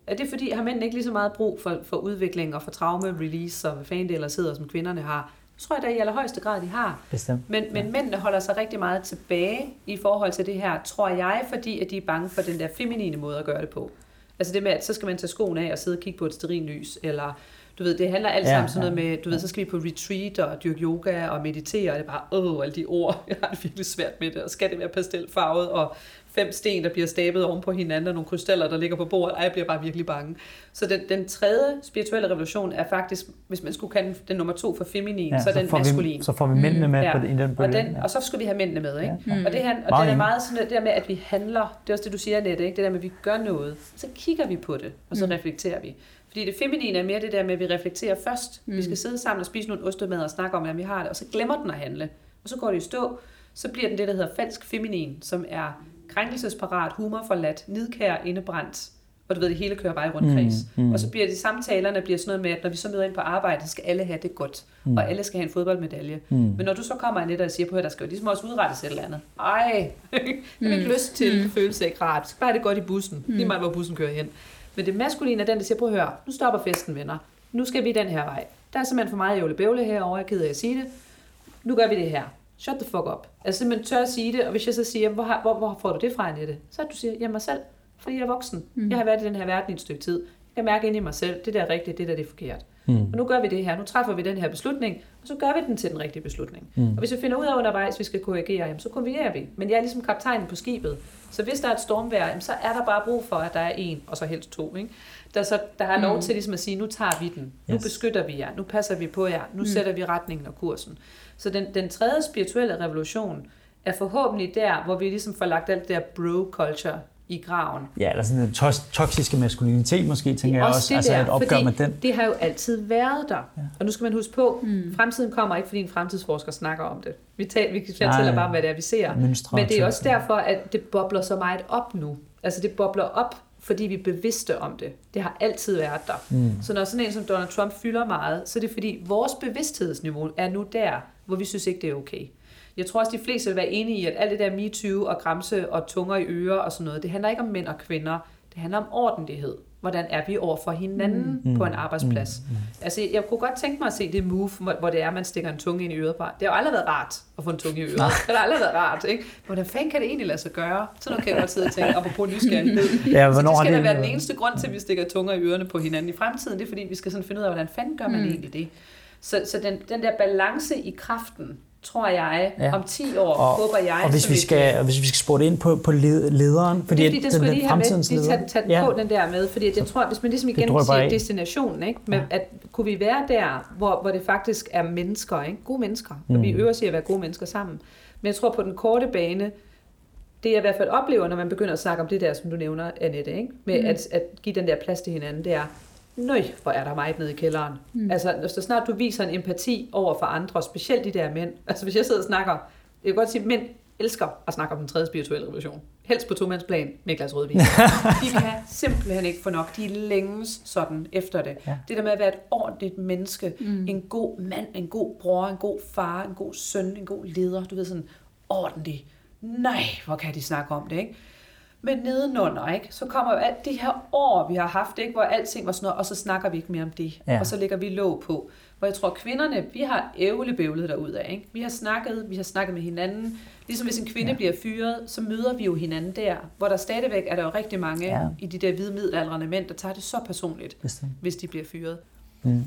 Er det fordi, har mænd ikke lige så meget brug for, for udvikling og for traume, release og hvad fanden det ellers hedder, som kvinderne har? Det tror jeg da i allerhøjeste grad, de har. Bestemt. Men, men ja. mændene holder sig rigtig meget tilbage i forhold til det her, tror jeg, fordi at de er bange for den der feminine måde at gøre det på. Altså det med, at så skal man tage skoen af og sidde og kigge på et lys, eller du ved, det handler alt sammen ja, sådan noget med, du ved, så skal vi på retreat og dyrke yoga og meditere, og det er bare, åh, alle de ord, <laughs> jeg har det virkelig svært med det, og skal det være pastelfarvet, og fem sten, der bliver stablet oven på hinanden, og nogle krystaller, der ligger på bordet. Ej, jeg bliver bare virkelig bange. Så den, den tredje spirituelle revolution er faktisk, hvis man skulle kalde den nummer to for feminin, ja, så, så er den maskulin. Vi, så får vi mændene med mm, på det, i den bølge. Og, den, ja. og så skal vi have mændene med. Ikke? Ja. Mm. Og, det, her, og det er meget sådan det der med, at vi handler. Det er også det, du siger, Nette. Ikke? Det der med, at vi gør noget. Så kigger vi på det, og så mm. reflekterer vi. Fordi det feminine er mere det der med, at vi reflekterer først. Mm. Vi skal sidde sammen og spise nogle ostemad og snakke om, hvordan vi har det, og så glemmer den at handle. Og så går det i stå. Så bliver den det, der hedder falsk feminin, som er krænkelsesparat, humorforladt, nidkær, indebrændt, og du ved, det hele kører bare i rundkreds. Mm, mm. Og så bliver det samtalerne bliver sådan noget med, at når vi så møder ind på arbejde, så skal alle have det godt, mm. og alle skal have en fodboldmedalje. Mm. Men når du så kommer ind og siger på, at der skal jo ligesom også udrettes et eller andet. Ej, <laughs> jeg har ikke mm. lyst til mm. følelse ikke rart. Det skal bare have det godt i bussen, mm. lige meget hvor bussen kører hen. Men det maskuline er den, der siger, prøv at høre, nu stopper festen, venner. Nu skal vi den her vej. Der er simpelthen for meget ævle herovre, jeg er ked af at sige det. Nu gør vi det her shut the fuck up. Altså simpelthen tør at sige det, og hvis jeg så siger, hvor, hvor, hvor får du det fra, Annette? Så at du siger, jeg mig selv, fordi jeg er voksen. Mm. Jeg har været i den her verden i et stykke tid. Jeg mærker ind i mig selv, det der er rigtigt, det der det er forkert. Mm. Og nu gør vi det her, nu træffer vi den her beslutning, og så gør vi den til den rigtige beslutning. Mm. Og hvis vi finder ud af undervejs, at vi skal korrigere, jamen, så korrigerer vi. Men jeg er ligesom kaptajnen på skibet. Så hvis der er et stormvejr, jamen, så er der bare brug for, at der er en, og så helst to, ikke? Der, så, der har lov mm. til ligesom at sige, nu tager vi den, nu yes. beskytter vi jer, nu passer vi på jer, nu mm. sætter vi retningen og kursen. Så den, den tredje spirituelle revolution er forhåbentlig der, hvor vi ligesom får lagt alt det der bro-culture i graven. Ja, eller sådan en to- toksiske maskulinitet måske, tænker jeg også. altså der, et opgør med den. det har jo altid været der. Ja. Og nu skal man huske på, mm. fremtiden kommer ikke, fordi en fremtidsforsker snakker om det. Vi, tager, vi fortæller bare, hvad det er, vi ser. Mønstre Men det er også derfor, at det bobler så meget op nu. Altså det bobler op, fordi vi er bevidste om det. Det har altid været der. Mm. Så når sådan en som Donald Trump fylder meget, så er det fordi, vores bevidsthedsniveau er nu der, hvor vi synes ikke, det er okay. Jeg tror også, de fleste vil være enige i, at alt det der MeToo og græmse og tunger i ører og sådan noget, det handler ikke om mænd og kvinder. Det handler om ordentlighed. Hvordan er vi over for hinanden mm. på en arbejdsplads? Mm. Mm. Altså, jeg kunne godt tænke mig at se det move, hvor det er, man stikker en tunge ind i øret på. Det har jo aldrig været rart at få en tunge i øret. Det har aldrig været rart, ikke? Hvordan fanden kan det egentlig lade sig gøre? Så nu kan jeg godt sidde og tænke, apropos nysgerrighed. <laughs> Ja, så det skal da være den eneste grund til, at vi stikker tunger i ørerne på hinanden i fremtiden. Det er fordi, vi skal sådan finde ud af, hvordan fanden gør man mm. egentlig det? Så, så den, den der balance i kraften, tror jeg, ja. om 10 år, og, håber jeg. Og hvis, vi skal, og hvis vi skal spurgte ind på, på lederen, fordi det, er, fordi det skulle den, lige have med, lige tage, tage ja. på den der med, fordi jeg tror, hvis man ligesom igen siger destinationen, ikke? Med, ja. at kunne vi være der, hvor, hvor det faktisk er mennesker, ikke? gode mennesker, mm. og vi øver sig at være gode mennesker sammen. Men jeg tror på den korte bane, det jeg i hvert fald oplever, når man begynder at snakke om det der, som du nævner, Annette, ikke? med mm. at, at give den der plads til hinanden, det er, nøj, hvor er der meget nede i kælderen. Mm. Altså, så snart du viser en empati over for andre, specielt de der mænd. Altså, hvis jeg sidder og snakker, jeg kan godt sige, mænd elsker at snakke om den tredje spirituelle revolution. Helst på tomandsplan med et glas rødvin. <laughs> de kan simpelthen ikke få nok. De længes sådan efter det. Ja. Det der med at være et ordentligt menneske, mm. en god mand, en god bror, en god far, en god søn, en god leder, du ved sådan, ordentlig. Nej, hvor kan de snakke om det, ikke? Men nedenunder, ikke? så kommer jo alt det her år, vi har haft, ikke? hvor alting var sådan noget, og så snakker vi ikke mere om det. Ja. Og så lægger vi låg på. Hvor jeg tror, kvinderne, vi har ævlebøvlet af. Ikke? Vi har snakket, vi har snakket med hinanden. Ligesom hvis en kvinde ja. bliver fyret, så møder vi jo hinanden der. Hvor der stadigvæk er der jo rigtig mange ja. i de der hvide middelaldrende mænd, der tager det så personligt, Bestemt. hvis de bliver fyret. Mm.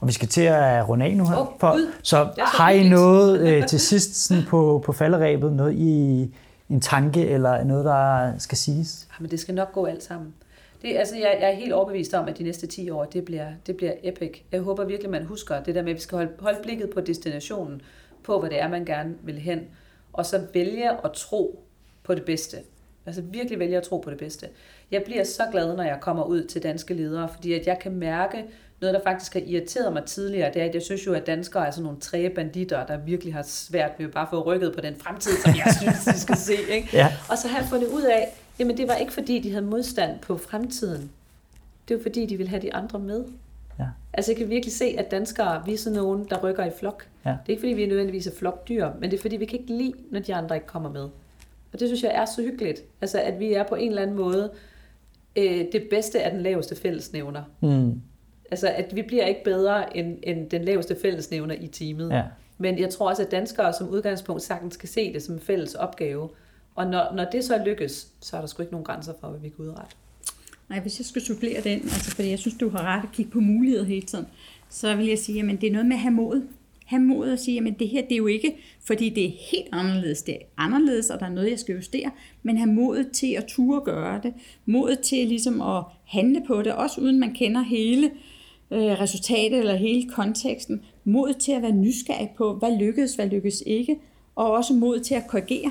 Og vi skal til at runde af nu her. Oh, for, så, så har I noget øh, <laughs> til sidst sådan på, på falderæbet, noget I en tanke eller noget, der skal siges? Ja, men det skal nok gå alt sammen. Det, altså, jeg, jeg er helt overbevist om, at de næste 10 år, det bliver, det bliver epic. Jeg håber virkelig, man husker det der med, at vi skal holde, holde blikket på destinationen, på hvad det er, man gerne vil hen, og så vælge at tro på det bedste. Altså virkelig vælge at tro på det bedste. Jeg bliver så glad, når jeg kommer ud til danske ledere, fordi at jeg kan mærke, noget, der faktisk har irriteret mig tidligere, det er, at jeg synes jo, at danskere er sådan nogle træge banditter, der virkelig har svært ved at bare få rykket på den fremtid, som jeg <laughs> synes, de skal se. Ikke? Ja. Og så har jeg fundet ud af, jamen det var ikke fordi, de havde modstand på fremtiden. Det var fordi, de ville have de andre med. Ja. Altså jeg kan virkelig se, at danskere, vi er sådan nogen, der rykker i flok. Ja. Det er ikke fordi, vi er nødvendigvis er flokdyr, men det er fordi, vi kan ikke lide, når de andre ikke kommer med. Og det synes jeg er så hyggeligt. Altså at vi er på en eller anden måde øh, det bedste af den laveste fællesnævner. Mm. Altså, at vi bliver ikke bedre end, end den laveste fællesnævner i teamet. Ja. Men jeg tror også, at danskere som udgangspunkt sagtens skal se det som en fælles opgave. Og når, når det så lykkes, så er der sgu ikke nogen grænser for, hvad vi kan udrette. Nej, hvis jeg skulle supplere den, altså fordi jeg synes, du har ret at kigge på muligheder hele tiden, så vil jeg sige, at det er noget med at have mod. Have mod at sige, at det her det er jo ikke, fordi det er helt anderledes. Det er anderledes, og der er noget, jeg skal justere, men have modet til at ture gøre det. Modet til ligesom at handle på det, også uden man kender hele øh, øh, resultatet eller hele konteksten. Mod til at være nysgerrig på, hvad lykkedes, hvad lykkedes ikke, og også mod til at korrigere.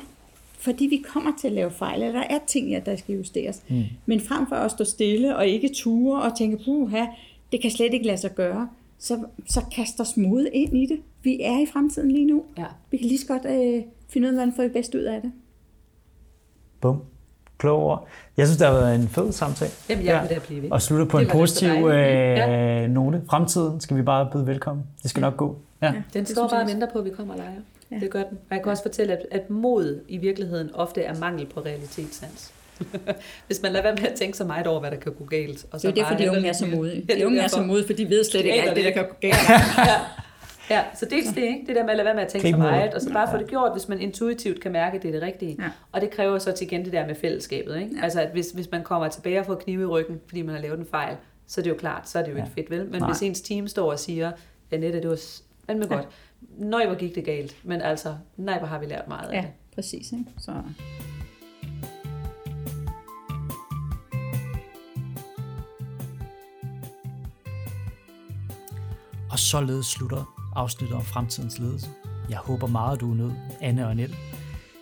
Fordi vi kommer til at lave fejl, eller der er ting, der skal justeres. Mm. Men frem for at stå stille og ikke ture og tænke, puha, det kan slet ikke lade sig gøre, så, så kaster os mod ind i det. Vi er i fremtiden lige nu. Ja. Vi kan lige så godt øh, finde ud af, hvordan får vi bedst ud af det. Bum klogere. Jeg synes, det har været en fed samtale. Jamen, jeg vil ja. blive ved. Og slutte på det en positiv øh, ja. note. Fremtiden skal vi bare byde velkommen. Det skal nok gå. Ja. ja den står bare og venter på, at vi kommer og leger. Ja. Det gør den. Og jeg kan også fortælle, at, at mod i virkeligheden ofte er mangel på realitetssans. <laughs> Hvis man lader være med at tænke så meget over, hvad der kan gå galt. Og så det er derfor, de unge er så modige. De unge er så modige, for de ved slet ikke alt det, der kan gå galt. <laughs> ja. Ja, så dels det, ikke? det der med at lade være med at tænke så meget, og så bare få det gjort, hvis man intuitivt kan mærke, at det er det rigtige. Ja. Og det kræver så til igen det der med fællesskabet. Ikke? Ja. Altså, at hvis, hvis man kommer tilbage og får knive i ryggen, fordi man har lavet en fejl, så er det jo klart, så er det jo ja. ikke fedt, vel? Men Nej. hvis ens team står og siger, Annette, det var fandme ja. godt. Nøj, hvor gik det galt. Men altså, nej, hvor har vi lært meget ja, af det. præcis. Ikke? Så... Og således slutter afsnit om fremtidens ledelse. Jeg håber meget, du er nød, Anne og Annette.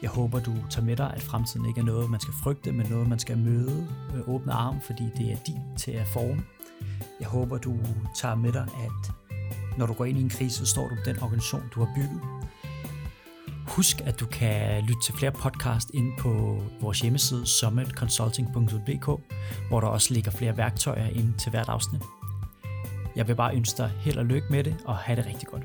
Jeg håber, du tager med dig, at fremtiden ikke er noget, man skal frygte, men noget, man skal møde med åbne arm, fordi det er din til at forme. Jeg håber, du tager med dig, at når du går ind i en krise, så står du på den organisation, du har bygget. Husk, at du kan lytte til flere podcast ind på vores hjemmeside summitconsulting.dk, hvor der også ligger flere værktøjer ind til hvert afsnit. Jeg vil bare ønske dig held og lykke med det, og have det rigtig godt.